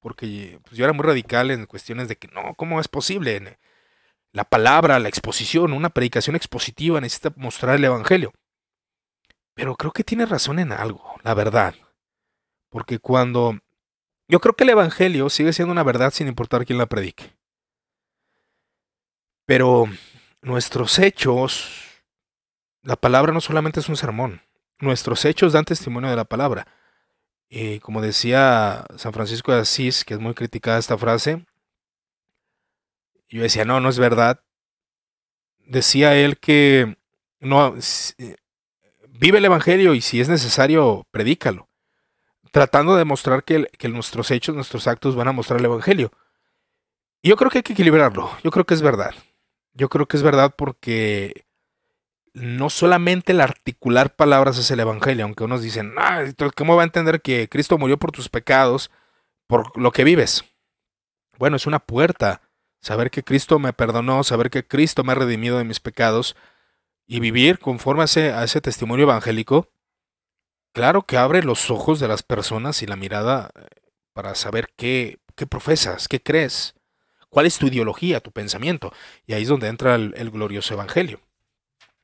S1: porque pues, yo era muy radical en cuestiones de que no, ¿cómo es posible? La palabra, la exposición, una predicación expositiva necesita mostrar el Evangelio. Pero creo que tiene razón en algo, la verdad. Porque cuando... Yo creo que el Evangelio sigue siendo una verdad sin importar quién la predique. Pero nuestros hechos... La palabra no solamente es un sermón. Nuestros hechos dan testimonio de la palabra. Y como decía San Francisco de Asís, que es muy criticada esta frase, yo decía, no, no es verdad. Decía él que no, vive el Evangelio y si es necesario, predícalo. Tratando de mostrar que, que, nuestros hechos, nuestros actos van a mostrar el Evangelio. Y yo creo que hay que equilibrarlo. Yo creo que es verdad. Yo creo que es verdad porque no solamente el articular palabras es el Evangelio, aunque unos dicen, ah, ¿cómo va a entender que Cristo murió por tus pecados, por lo que vives? Bueno, es una puerta saber que Cristo me perdonó, saber que Cristo me ha redimido de mis pecados y vivir conforme a ese, a ese testimonio evangélico, claro que abre los ojos de las personas y la mirada eh, para saber qué, qué profesas, qué crees, cuál es tu ideología, tu pensamiento. Y ahí es donde entra el, glorioso evangelio,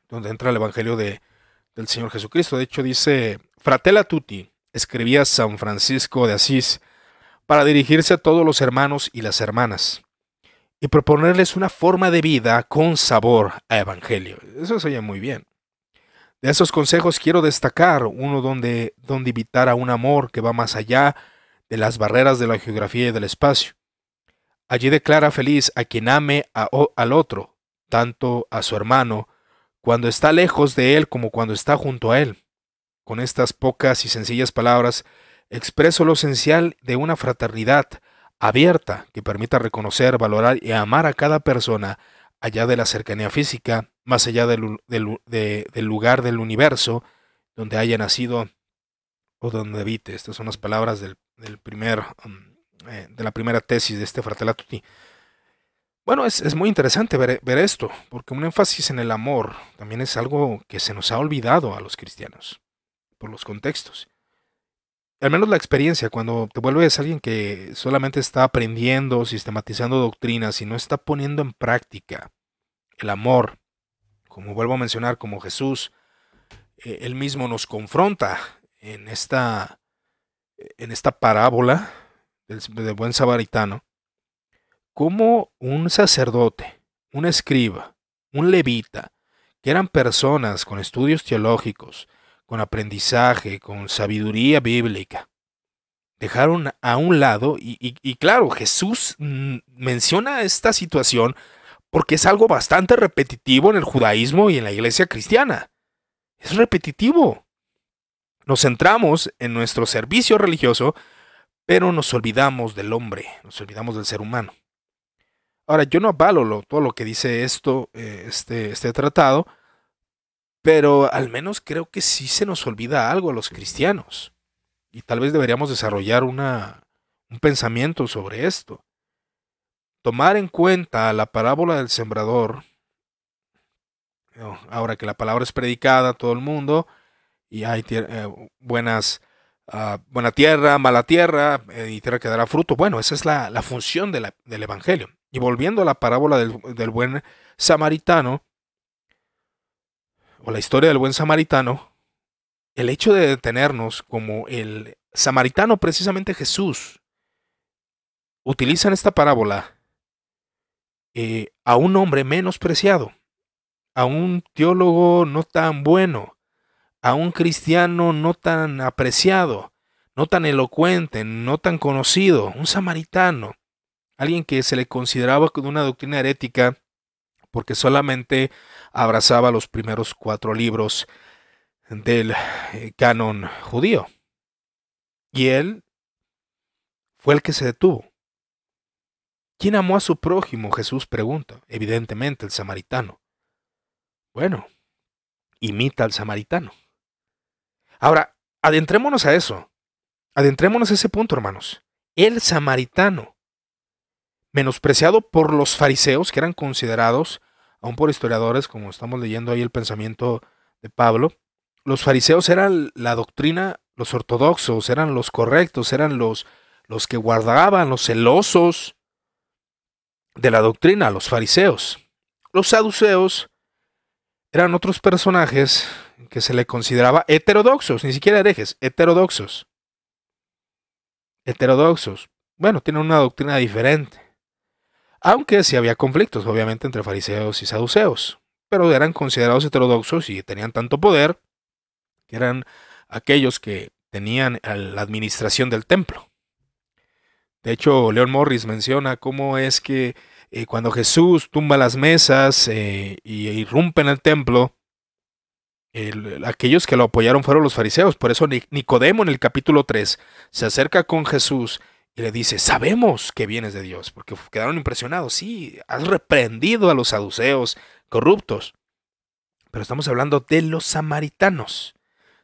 S1: donde entra el evangelio de, del Señor Jesucristo. De hecho, dice, Fratella Tutti, escribía San Francisco de Asís, para dirigirse a todos los hermanos y las hermanas y proponerles una forma de vida con sabor a evangelio. Eso se oye muy bien. De esos consejos quiero destacar uno donde, donde invitar a un amor que va más allá de las barreras de la geografía y del espacio. Allí declara feliz a quien ame al otro, tanto a su hermano, cuando está lejos de él como cuando está junto a él. Con estas pocas y sencillas palabras expreso lo esencial de una fraternidad abierta que permita reconocer, valorar y amar a cada persona allá de la cercanía física, más allá del, lugar del universo donde haya nacido o donde habite. Estas son las palabras del, primer, um, eh, de la primera tesis de este Fratello Bueno, es, muy interesante ver, ver, esto, porque un énfasis en el amor también es algo que se nos ha olvidado a los cristianos, por los contextos. Al menos la experiencia, cuando te vuelves alguien que solamente está aprendiendo, sistematizando doctrinas y no está poniendo en práctica el amor, como vuelvo a mencionar, como Jesús, eh, él mismo nos confronta en esta, en esta parábola del, buen samaritano, como un sacerdote, un escriba, un levita, que eran personas con estudios teológicos, con aprendizaje, con sabiduría bíblica. Dejaron a un lado, y, claro, Jesús mm, menciona esta situación porque es algo bastante repetitivo en el judaísmo y en la iglesia cristiana. Es repetitivo. Nos centramos en nuestro servicio religioso, pero nos olvidamos del hombre, nos olvidamos del ser humano. Ahora, yo no avalo todo lo que dice esto, eh, este, este tratado, pero al menos creo que sí se nos olvida algo a los cristianos. Y tal vez deberíamos desarrollar un pensamiento sobre esto. Tomar en cuenta la parábola del sembrador. Ahora que la palabra es predicada a todo el mundo y hay eh, buenas, uh, buena tierra, mala tierra eh, y tierra que dará fruto. Bueno, esa es la, la función de la, del Evangelio. Y volviendo a la parábola del, del buen samaritano, o la historia del buen samaritano, el hecho de detenernos como el samaritano, precisamente Jesús, utiliza en esta parábola eh, a un hombre menospreciado, a un teólogo no tan bueno, a un cristiano no tan apreciado, no tan elocuente, no tan conocido, un samaritano, alguien que se le consideraba con una doctrina herética porque solamente abrazaba los primeros cuatro libros del eh, canon judío. Y él fue el que se detuvo. ¿Quién amó a su prójimo? Jesús pregunta. Evidentemente el samaritano. Bueno, imita al samaritano. Ahora, adentrémonos a eso. Adentrémonos a ese punto, hermanos. El samaritano, menospreciado por los fariseos, que eran considerados aún por historiadores, como estamos leyendo ahí el pensamiento de Pablo, los fariseos eran la doctrina, los ortodoxos, eran los correctos, eran los, los que guardaban, los celosos de la doctrina, los fariseos. Los saduceos eran otros personajes que se le consideraba heterodoxos, ni siquiera herejes, heterodoxos. Heterodoxos. Bueno, tienen una doctrina diferente. Aunque sí había conflictos, obviamente, entre fariseos y saduceos, pero eran considerados heterodoxos y tenían tanto poder que eran aquellos que tenían la administración del templo. De hecho, Leon Morris menciona cómo es que eh, cuando Jesús tumba las mesas eh, y irrumpe en el templo, aquellos que lo apoyaron fueron los fariseos. Por eso Nicodemo en el capítulo 3 se acerca con Jesús y le dice, sabemos que vienes de Dios, porque quedaron impresionados, sí, has reprendido a los saduceos corruptos, pero estamos hablando de los samaritanos.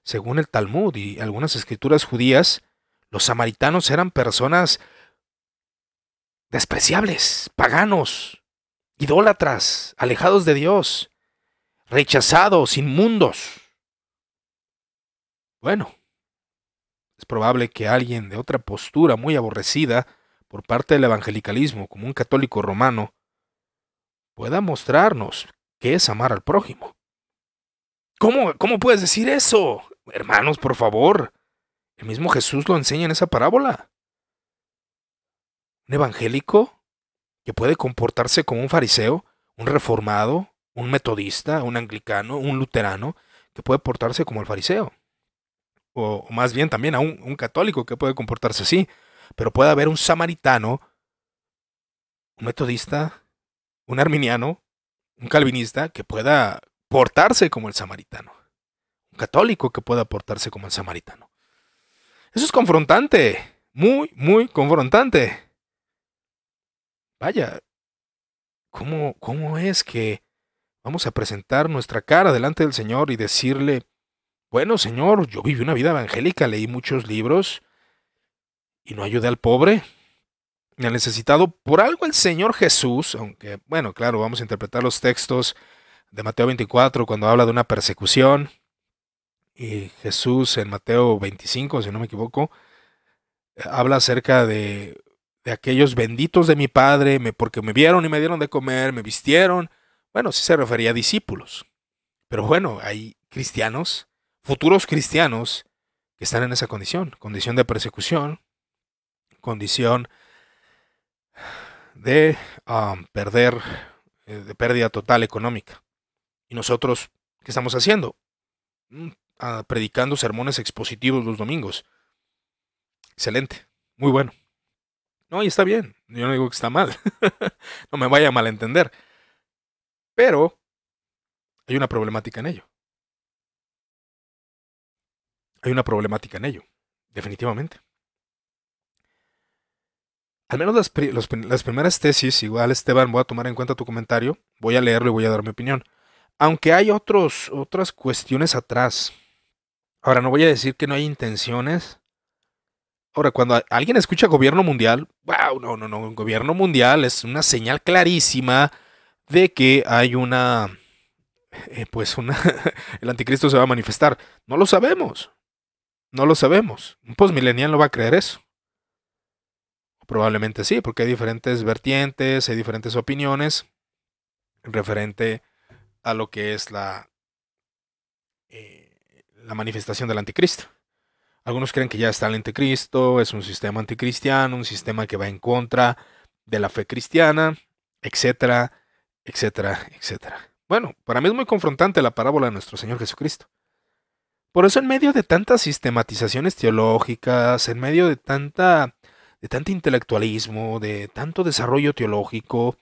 S1: Según el Talmud y algunas escrituras judías, los samaritanos eran personas despreciables, paganos, idólatras, alejados de Dios, rechazados, inmundos. Bueno, es probable que alguien de otra postura muy aborrecida por parte del evangelicalismo, como un católico romano, pueda mostrarnos qué es amar al prójimo. ¿Cómo, ¿Cómo puedes decir eso? Hermanos, por favor. El mismo Jesús lo enseña en esa parábola. Un evangélico que puede comportarse como un fariseo, un reformado, un metodista, un anglicano, un luterano, que puede portarse como el fariseo. O, más bien también a un, católico que puede comportarse así. Pero puede haber un samaritano, un metodista, un arminiano, un calvinista que pueda portarse como el samaritano. Un católico que pueda portarse como el samaritano. Eso es confrontante. Muy, muy confrontante. Vaya, ¿cómo, cómo es que vamos a presentar nuestra cara delante del Señor y decirle, bueno, Señor, yo viví una vida evangélica, leí muchos libros y no ayudé al pobre, ni al necesitado. Por algo el Señor Jesús, aunque, bueno, claro, vamos a interpretar los textos de Mateo 24 cuando habla de una persecución, y Jesús en Mateo 25, si no me equivoco, habla acerca de, de aquellos benditos de mi Padre, me, porque me vieron y me dieron de comer, me vistieron. Bueno, sí se refería a discípulos. Pero bueno, hay cristianos, futuros cristianos, que están en esa condición, condición de persecución, condición de um, perder, eh, de pérdida total económica. Y nosotros, ¿qué estamos haciendo? Mm, ah, predicando sermones expositivos los domingos. Excelente, muy bueno. No, y está bien, yo no digo que está mal, no me vaya a malentender. Pero hay una problemática en ello. Hay una problemática en ello, definitivamente. Al menos las, primeras tesis, igual Esteban, voy a tomar en cuenta tu comentario, voy a leerlo y voy a dar mi opinión. Aunque hay otros, otras cuestiones atrás. Ahora, no voy a decir que no hay intenciones. Ahora, cuando alguien escucha gobierno mundial, wow, no, no, no, gobierno mundial es una señal clarísima de que hay una, eh, pues una, el anticristo se va a manifestar. No lo sabemos, no lo sabemos. Un postmilenial no va a creer eso. Probablemente sí, porque hay diferentes vertientes, hay diferentes opiniones referente a lo que es la, eh, la manifestación del anticristo. Algunos creen que ya está el anticristo, es un sistema anticristiano, un sistema que va en contra de la fe cristiana, etcétera, etcétera, etcétera. Bueno, para mí es muy confrontante la parábola de nuestro Señor Jesucristo. Por eso en medio de tantas sistematizaciones teológicas, en medio de tanta de tanto intelectualismo, de tanto desarrollo teológico,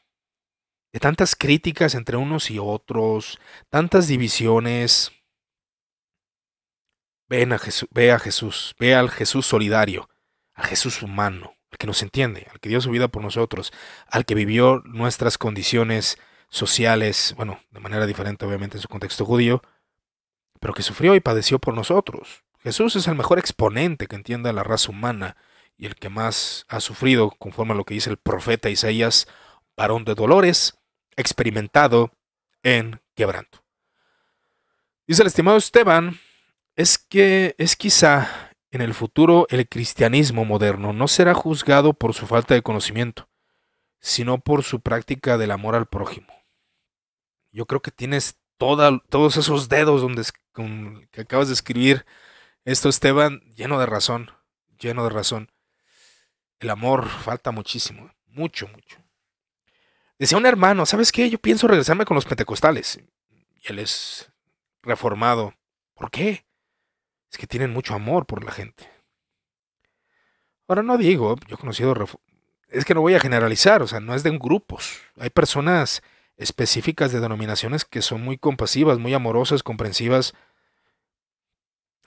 S1: de tantas críticas entre unos y otros, tantas divisiones. Ven a Jesús, ve a Jesús, ve al Jesús solidario, al Jesús humano, al que nos entiende, al que dio su vida por nosotros, al que vivió nuestras condiciones sociales, bueno, de manera diferente obviamente en su contexto judío, pero que sufrió y padeció por nosotros. Jesús es el mejor exponente que entienda la raza humana y el que más ha sufrido, conforme a lo que dice el profeta Isaías, varón de dolores, experimentado en quebranto. Dice el estimado Esteban, es que es quizá en el futuro el cristianismo moderno no será juzgado por su falta de conocimiento, sino por su práctica del amor al prójimo. Yo creo que tienes todos esos dedos donde, que acabas de escribir esto, Esteban, lleno de razón, lleno de razón. El amor falta muchísimo, mucho, mucho. Decía un hermano, ¿sabes qué? Yo pienso regresarme con los pentecostales. Y él es reformado. ¿Por qué? Es que tienen mucho amor por la gente. Ahora no digo, yo he conocido, es que no voy a generalizar, o sea, no es de grupos. Hay personas específicas de denominaciones que son muy compasivas, muy amorosas, comprensivas,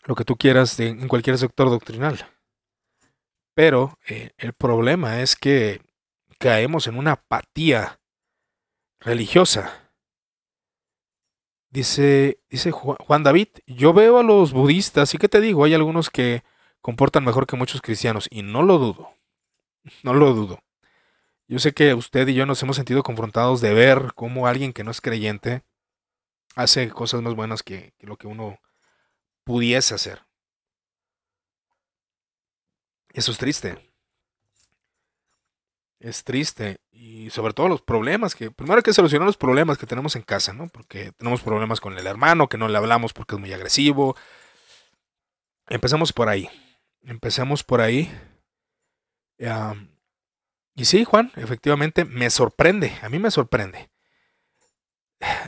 S1: lo que tú quieras en cualquier sector doctrinal. Pero eh, el problema es que caemos en una apatía religiosa. Dice, dice Juan David, yo veo a los budistas y que te digo, hay algunos que comportan mejor que muchos cristianos y no lo dudo, no lo dudo. Yo sé que usted y yo nos hemos sentido confrontados de ver cómo alguien que no es creyente hace cosas más buenas que, lo que uno pudiese hacer. Eso es triste. Es triste. Y sobre todo los problemas que. Primero hay que solucionar los problemas que tenemos en casa, ¿no? Porque tenemos problemas con el hermano, que no le hablamos porque es muy agresivo. Empezamos por ahí. Empecemos por ahí. Y sí, Juan, efectivamente, me sorprende. A mí me sorprende.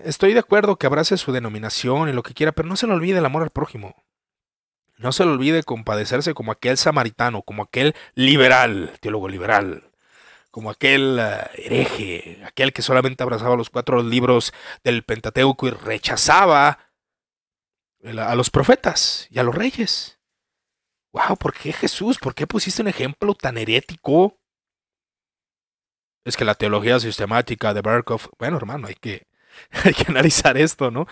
S1: Estoy de acuerdo que abrace su denominación y lo que quiera, pero no se le olvide el amor al prójimo. No se le olvide compadecerse como aquel samaritano, como aquel liberal, teólogo liberal, como aquel eh, hereje, aquel que solamente abrazaba los cuatro libros del Pentateuco y rechazaba a los profetas y a los reyes. Wow, ¿por qué Jesús? ¿Por qué pusiste un ejemplo tan herético? Es que la teología sistemática de Berkhoff, bueno hermano, hay que, hay que analizar esto, ¿no?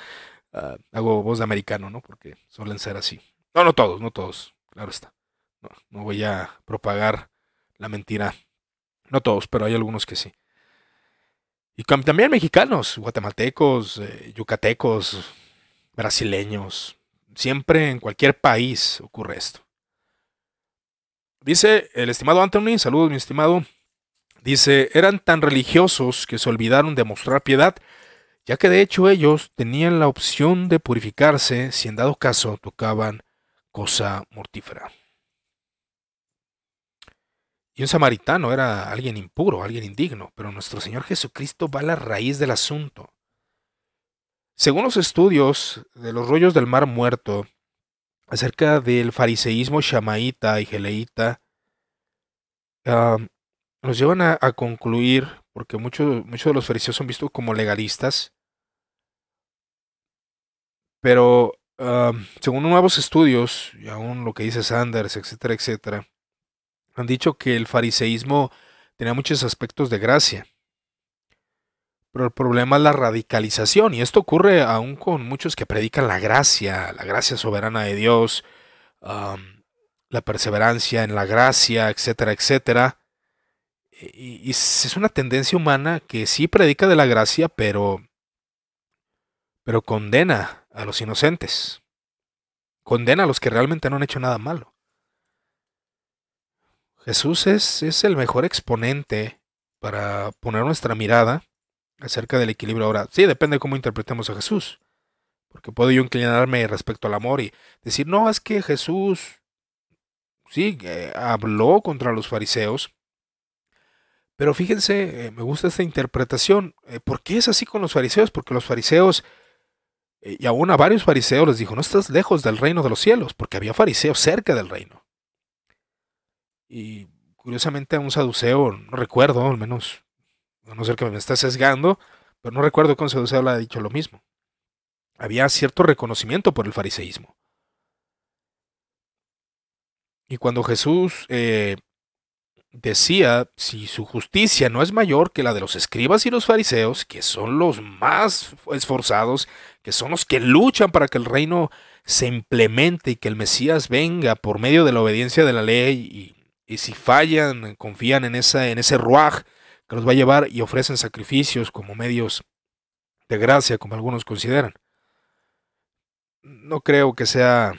S1: Ah, hago voz de americano, ¿no? Porque suelen ser así. No, no todos, no todos, claro está. No, voy a propagar la mentira. No todos, pero hay algunos que sí. Y también mexicanos, guatemaltecos, eh, yucatecos, brasileños. Siempre en cualquier país ocurre esto. Dice el estimado Anthony, saludos mi estimado. Dice, eran tan religiosos que se olvidaron de mostrar piedad ya que de hecho ellos tenían la opción de purificarse si en dado caso tocaban cosa mortífera. Y un samaritano era alguien impuro, alguien indigno, pero nuestro Señor Jesucristo va a la raíz del asunto. Según los estudios de los rollos del mar muerto, acerca del fariseísmo shamaíta y geleíta, nos llevan a, concluir, porque muchos muchos de los fariseos son vistos como legalistas, pero según nuevos estudios, y aún lo que dice Sanders, etcétera, etcétera, han dicho que el fariseísmo tenía muchos aspectos de gracia. Pero el problema es la radicalización, y esto ocurre aún con muchos que predican la gracia, la gracia soberana de Dios, la perseverancia en la gracia, etcétera, etcétera. Y, es una tendencia humana que sí predica de la gracia, pero, pero condena a los inocentes. Condena a los que realmente no han hecho nada malo. Jesús es, es el mejor exponente para poner nuestra mirada acerca del equilibrio ahora. Sí, depende de cómo interpretemos a Jesús. Porque puedo yo inclinarme respecto al amor y decir, no, es que Jesús, sí, eh, habló contra los fariseos. Pero fíjense, eh, me gusta esta interpretación. Eh, ¿Por qué es así con los fariseos? Porque los fariseos eh, y aún a varios fariseos les dijo, no estás lejos del reino de los cielos, porque había fariseos cerca del reino. Y curiosamente a un saduceo, no recuerdo, al menos, a no ser que me esté sesgando, pero no recuerdo que un saduceo le haya dicho lo mismo. Había cierto reconocimiento por el fariseísmo. Y cuando Jesús decía, si su justicia no es mayor que la de los escribas y los fariseos, que son los más esforzados, que son los que luchan para que el reino se implemente y que el Mesías venga por medio de la obediencia de la ley, y, si fallan, confían en, esa, en ese ruaj que los va a llevar y ofrecen sacrificios como medios de gracia, como algunos consideran. No creo que sea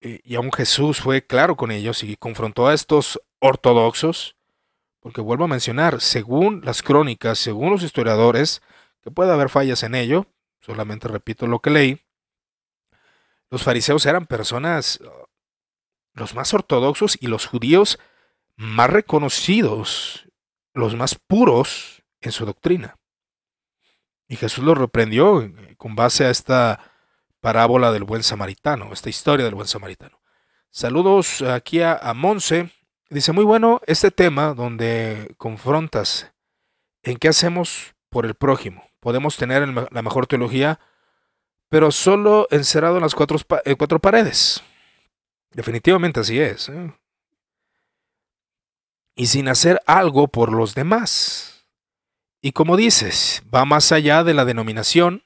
S1: y aún Jesús fue claro con ellos y confrontó a estos ortodoxos, porque vuelvo a mencionar, según las crónicas, según los historiadores, que puede haber fallas en ello, solamente repito lo que leí, los fariseos eran personas los más ortodoxos y los judíos más reconocidos, los más puros en su doctrina. Y Jesús los reprendió eh, con base a esta parábola del buen samaritano, esta historia del buen samaritano. Saludos aquí a, a Monse, Dice, muy bueno este tema donde confrontas en qué hacemos por el prójimo. Podemos tener la mejor teología, pero solo encerrado en las cuatro, eh, paredes. Definitivamente así es. ¿eh? Y sin hacer algo por los demás. Y como dices, va más allá de la denominación,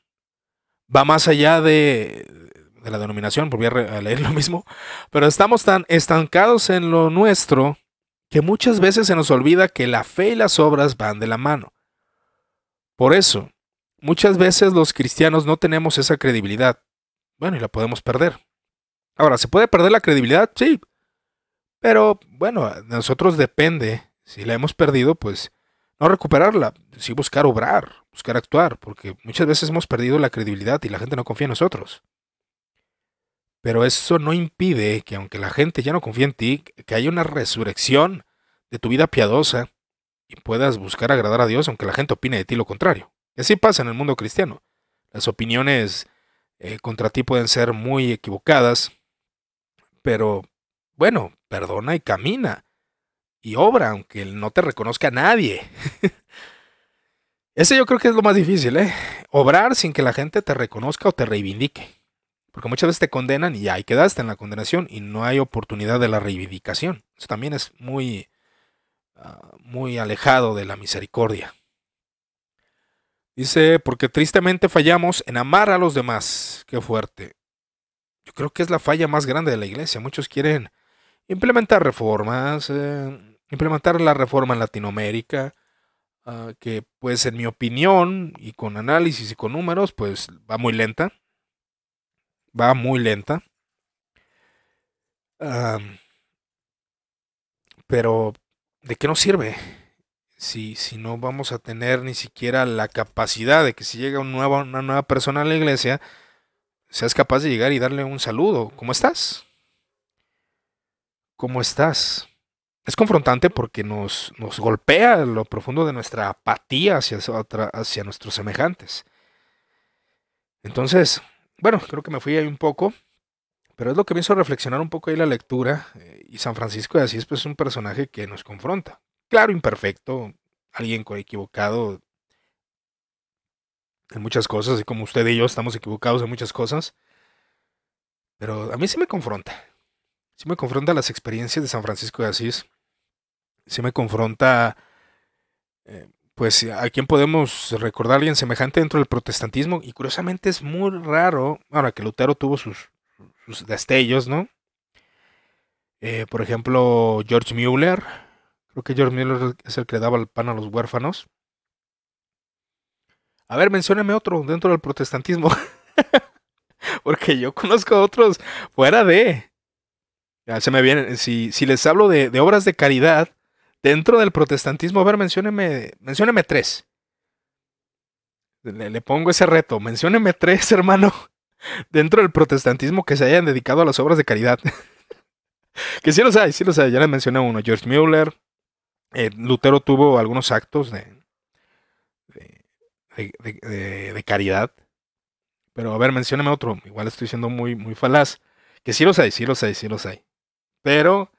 S1: va más allá de, de la denominación, volví a, leer lo mismo, pero estamos tan estancados en lo nuestro que muchas veces se nos olvida que la fe y las obras van de la mano. Por eso, muchas veces los cristianos no tenemos esa credibilidad. Bueno, y la podemos perder. Ahora, ¿se puede perder la credibilidad? Sí. Pero bueno, nosotros depende. Si la hemos perdido, pues no recuperarla, sí buscar obrar, buscar actuar, porque muchas veces hemos perdido la credibilidad y la gente no confía en nosotros. Pero eso no impide que aunque la gente ya no confíe en ti, que haya una resurrección de tu vida piadosa y puedas buscar agradar a Dios aunque la gente opine de ti lo contrario. Y así pasa en el mundo cristiano. Las opiniones eh, contra ti pueden ser muy equivocadas, pero bueno, perdona y camina. Y obra, aunque no te reconozca nadie. Ese yo creo que es lo más difícil, ¿eh? Obrar sin que la gente te reconozca o te reivindique. Porque muchas veces te condenan y ahí quedaste en la condenación y no hay oportunidad de la reivindicación. Eso también es muy, ah, muy alejado de la misericordia. Dice, porque tristemente fallamos en amar a los demás. Qué fuerte. Yo creo que es la falla más grande de la iglesia. Muchos quieren implementar reformas, eh, implementar la reforma en Latinoamérica, Ah, que pues en mi opinión y con análisis y con números pues va muy lenta. Va muy lenta. pero ¿de qué nos sirve? Si, si no vamos a tener ni siquiera la capacidad de que si llega una nueva persona a la iglesia, seas capaz de llegar y darle un saludo. ¿Cómo estás? ¿Cómo estás? es confrontante porque nos, nos golpea lo profundo de nuestra apatía hacia, hacia nuestros semejantes. Entonces, bueno, creo que me fui ahí un poco, pero es lo que me hizo reflexionar un poco ahí la lectura. Eh, y San Francisco de Asís pues, es un personaje que nos confronta. Claro, imperfecto, alguien equivocado en muchas cosas, y como usted y yo estamos equivocados en muchas cosas. Pero a mí sí me confronta. Sí me confronta las experiencias de San Francisco de Asís se me confronta, eh, pues, a quién podemos recordar a alguien semejante dentro del protestantismo. Y curiosamente es muy raro, ahora que Lutero tuvo sus, destellos, ¿no? Eh, por ejemplo, George Mueller. Creo que George Mueller es el que daba el pan a los huérfanos. A ver, mencióneme otro dentro del protestantismo. Porque yo conozco otros fuera de. Ya se me vienen. Si, si les hablo de, de obras de caridad, Dentro del protestantismo, a ver, mencióneme, mencióneme tres. Le, pongo ese reto, mencióneme tres, hermano, dentro del protestantismo que se hayan dedicado a las obras de caridad. que sí los hay, sí los hay, ya le mencioné uno, George Mueller. Eh, Lutero tuvo algunos actos de, de, caridad. Pero a ver, mencióneme otro. Igual estoy siendo muy, muy falaz. Que sí los hay, sí los hay, sí los hay. Pero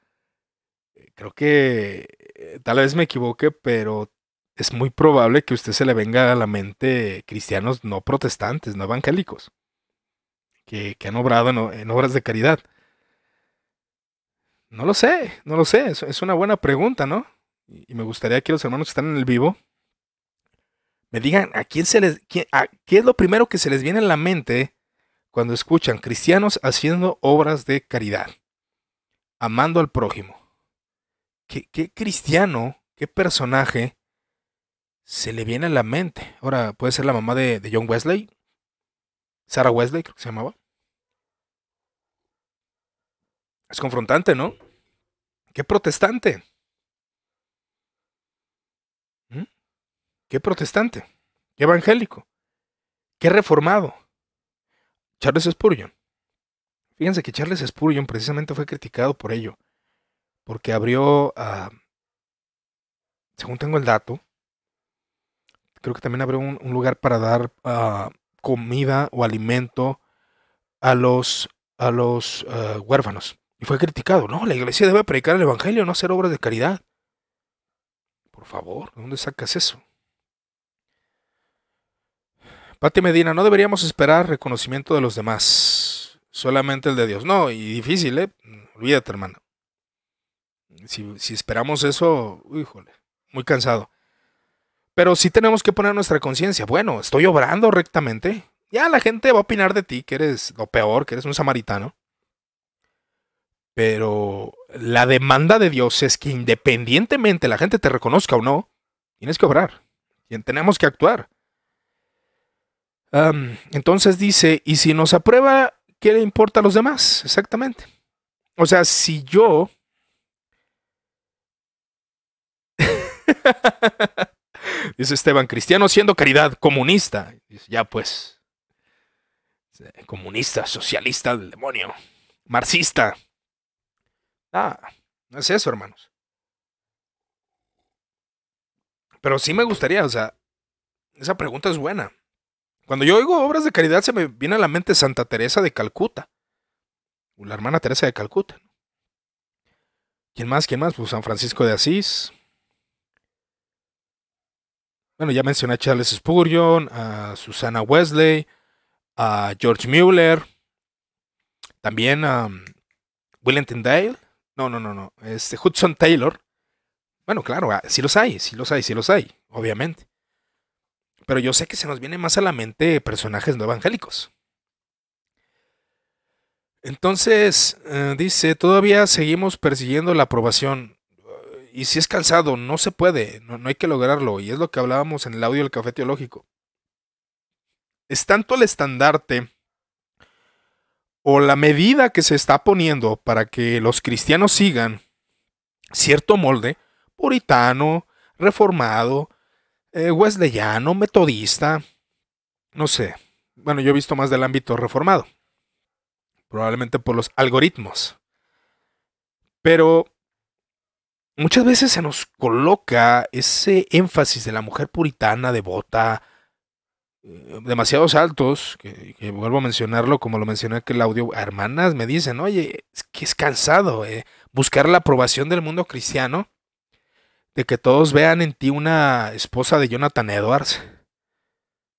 S1: eh, creo que eh, tal vez me equivoque, pero es muy probable que a usted se le venga a la mente cristianos no protestantes, no evangélicos, que, han obrado en, obras de caridad. No lo sé, no lo sé, es, una buena pregunta, ¿no? Y, me gustaría que los hermanos que están en el vivo me digan a quién se les, qué es lo primero que se les viene a la mente cuando escuchan cristianos haciendo obras de caridad, amando al prójimo. ¿Qué, cristiano, qué personaje se le viene a la mente? Ahora, puede ser la mamá de, John Wesley. Sarah Wesley, creo que se llamaba. Es confrontante, ¿no? ¿Qué protestante? ¿Mm? ¿Qué protestante? ¿Qué evangélico? ¿Qué reformado? Charles Spurgeon. Fíjense que Charles Spurgeon precisamente fue criticado por ello porque abrió, ah, según tengo el dato, creo que también abrió un, lugar para dar ah, comida o alimento a los, a los ah, huérfanos. Y fue criticado. No, la iglesia debe predicar el evangelio, no hacer obras de caridad. Por favor, ¿de dónde sacas eso? Pati Medina, no deberíamos esperar reconocimiento de los demás, solamente el de Dios. No, y difícil, ¿eh? Olvídate, hermano. Si, esperamos eso, híjole, muy cansado. Pero sí tenemos que poner nuestra conciencia. Bueno, estoy obrando rectamente. Ya la gente va a opinar de ti que eres lo peor, que eres un samaritano. Pero la demanda de Dios es que independientemente la gente te reconozca o no, tienes que obrar. Y tenemos que actuar. entonces dice, y si nos aprueba, ¿qué le importa a los demás? Exactamente. O sea, si yo... dice Esteban, cristiano siendo caridad, comunista. Dice, ya pues, comunista, socialista del demonio, marxista. Ah, no es eso, hermanos. Pero sí me gustaría, o sea, esa pregunta es buena. Cuando yo oigo obras de caridad se me viene a la mente Santa Teresa de Calcuta. La hermana Teresa de Calcuta. ¿Quién más? ¿Quién más? Pues San Francisco de Asís. Bueno, ya mencioné a Charles Spurgeon, a Susana Wesley, a George Mueller, también a um, William Tyndale. No, no, no, no. Este Hudson Taylor. Bueno, claro, ah, sí los hay, sí los hay, sí los hay, obviamente. Pero yo sé que se nos viene más a la mente personajes no evangélicos. Entonces, eh, dice, todavía seguimos persiguiendo la aprobación. Y si es cansado, no se puede, no, no hay que lograrlo. Y es lo que hablábamos en el audio del café teológico es tanto el estandarte o la medida que se está poniendo para que los cristianos sigan cierto molde, puritano, reformado, eh, wesleyano, metodista, no sé. Bueno, yo he visto más del ámbito reformado, probablemente por los algoritmos. Pero muchas veces se nos coloca ese énfasis de la mujer puritana, devota, eh, demasiados altos, que, vuelvo a mencionarlo como lo mencioné que el audio, hermanas me dicen, oye, es que es cansado eh, buscar la aprobación del mundo cristiano, de que todos vean en ti una esposa de Jonathan Edwards,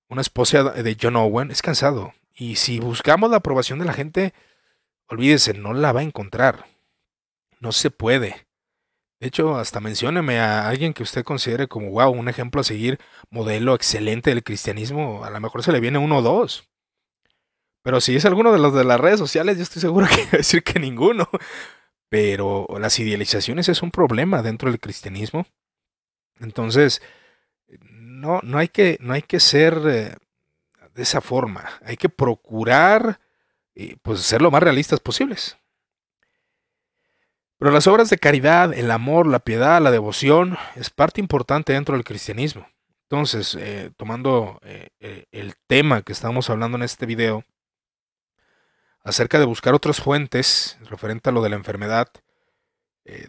S1: una esposa de John Owen, es cansado. Y si buscamos la aprobación de la gente, olvídese, no la va a encontrar. No se puede. De hecho, hasta mencióneme a alguien que usted considere como, wow, un ejemplo a seguir, modelo excelente del cristianismo. A lo mejor se le viene uno o dos. Pero si es alguno de los de las redes sociales, yo estoy seguro que decir que ninguno. Pero las idealizaciones es un problema dentro del cristianismo. Entonces, no, no, hay, que, no hay que ser eh, de esa forma. Hay que procurar eh, pues, ser lo más realistas posibles. Pero las obras de caridad, el amor, la piedad, la devoción, es parte importante dentro del cristianismo. Entonces, eh, tomando eh, eh, el tema que estamos hablando en este video, acerca de buscar otras fuentes referente a lo de la enfermedad,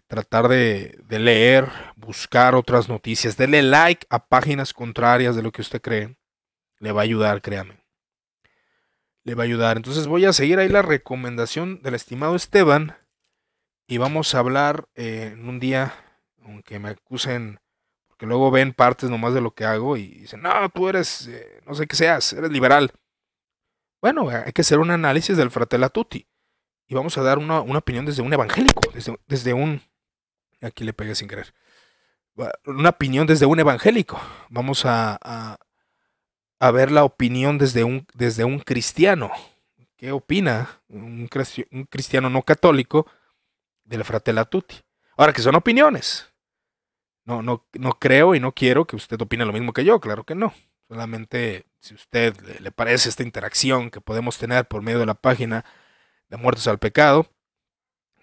S1: tratar de, de, leer, buscar otras noticias, denle like a páginas contrarias de lo que usted cree, le va a ayudar, créame. Le va a ayudar. Entonces voy a seguir ahí la recomendación del estimado Esteban y vamos a hablar eh, en un día, aunque me acusen, porque luego ven partes nomás de lo que hago y dicen, no, tú eres, eh, no sé qué seas, eres liberal. Bueno, hay que hacer un análisis del Fratella Tutti y vamos a dar una, opinión desde un evangélico, desde, un... Aquí le pegué sin querer. Una opinión desde un evangélico. Vamos a, a, ver la opinión desde un, desde un cristiano. ¿Qué opina un cristiano no católico? Del Fratella Tutti. Ahora, que son opiniones. No, no, no creo y no quiero que usted opine lo mismo que yo, claro que no. Solamente si usted le, parece esta interacción que podemos tener por medio de la página de Muertos al Pecado,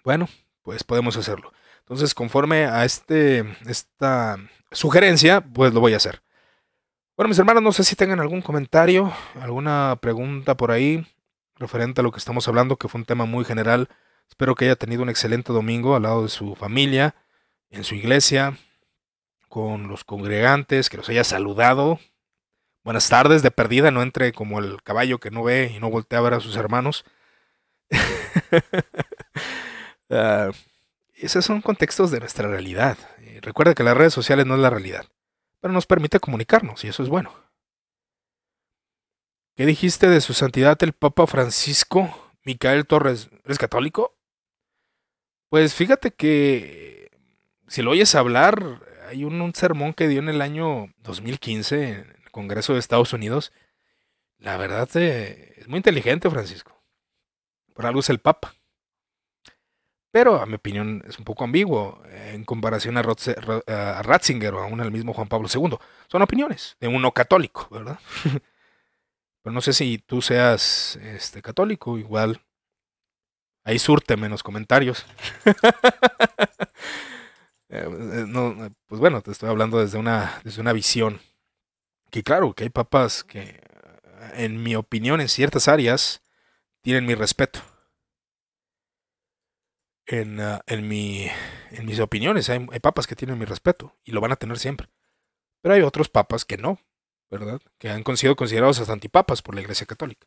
S1: bueno, pues podemos hacerlo. Entonces, conforme a este, esta sugerencia, pues lo voy a hacer. Bueno, mis hermanos, no sé si tengan algún comentario, alguna pregunta por ahí referente a lo que estamos hablando, que fue un tema muy general Espero que haya tenido un excelente domingo al lado de su familia, en su iglesia, con los congregantes, que los haya saludado. Buenas tardes, de perdida, no entre como el caballo que no ve y no voltea a ver a sus hermanos. Ah, esos son contextos de nuestra realidad. recuerda que las redes sociales no es la realidad, pero nos permite comunicarnos y eso es bueno. ¿Qué dijiste de su santidad el Papa Francisco Micael Torres? ¿Eres católico? Pues fíjate que si lo oyes hablar, hay un, sermón que dio en el año 2015 en el Congreso de Estados Unidos. La verdad eh, es muy inteligente, Francisco. Por algo es el Papa. pero a mi opinión es un poco ambiguo en comparación a, Ratzinger o aún al mismo Juan Pablo II. Son opiniones de uno católico, ¿verdad? pero no sé si tú seas este, católico, igual. Ahí surte menos comentarios. Eh, no, pues bueno, te estoy hablando desde una, desde una visión. Que claro, que hay papas que, en mi opinión, en ciertas áreas, tienen mi respeto. En, ah, en, mi, en mis opiniones hay, papas que tienen mi respeto y lo van a tener siempre. Pero hay otros papas que no, ¿verdad? Que han sido considerados hasta antipapas por la Iglesia Católica.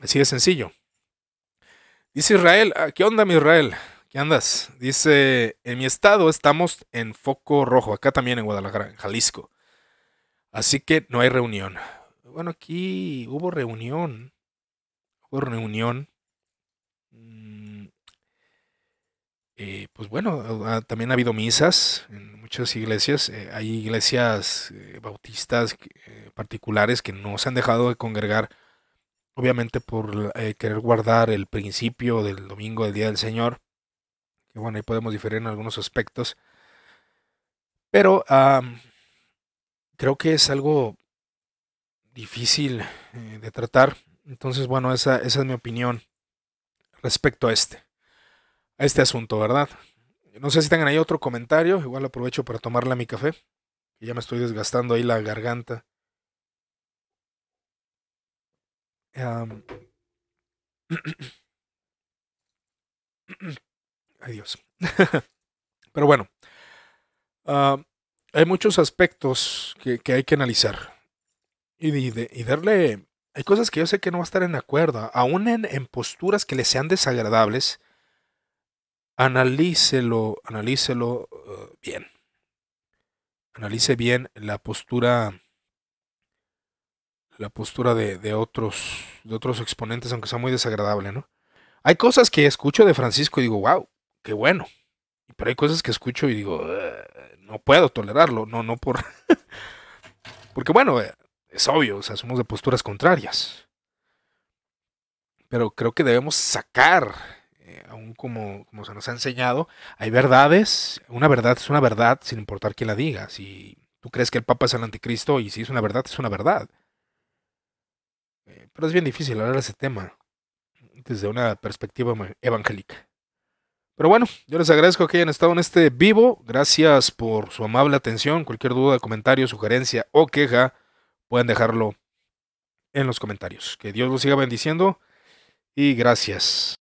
S1: Así de sencillo. Dice Israel, ah, ¿qué onda mi Israel? ¿Qué andas? Dice, en mi estado estamos en foco rojo, acá también en Guadalajara, en Jalisco. Así que no hay reunión. Bueno, aquí hubo reunión. Hubo reunión. Mm, eh, pues bueno, también ha habido misas en muchas iglesias. Eh, hay iglesias eh, bautistas particulares que no se han dejado de congregar, obviamente por querer guardar el principio del domingo del Día del Señor. Que bueno, ahí podemos diferir en algunos aspectos. Pero creo que es algo difícil eh, de tratar. Entonces, bueno, esa, esa es mi opinión respecto a este, a este asunto, ¿verdad? No sé si tengan ahí otro comentario. Igual aprovecho para tomarle mi café. Que ya me estoy desgastando ahí la garganta. Ay Dios. Pero bueno. hay muchos aspectos que, hay que analizar. Y, darle... Hay cosas que yo sé que no va a estar en acuerdo. Aún en, posturas que le sean desagradables, analícelo, analícelo uh, bien. Analice bien la postura la postura de, de, otros de otros exponentes, aunque sea muy desagradable, ¿no? Hay cosas que escucho de Francisco y digo, wow, qué bueno. Pero hay cosas que escucho y digo, no puedo tolerarlo, no, no por... Porque bueno, eh, es obvio, o sea, somos de posturas contrarias. Pero creo que debemos sacar, eh, aún como, como se nos ha enseñado, hay verdades, una verdad es una verdad sin importar quién la diga. Si tú crees que el Papa es el anticristo y si es una verdad, es una verdad. Pero es bien difícil hablar de ese tema desde una perspectiva evangélica. Pero bueno, yo les agradezco que hayan estado en este vivo. Gracias por su amable atención. Cualquier duda, comentario, sugerencia o queja, pueden dejarlo en los comentarios. Que Dios los siga bendiciendo y gracias.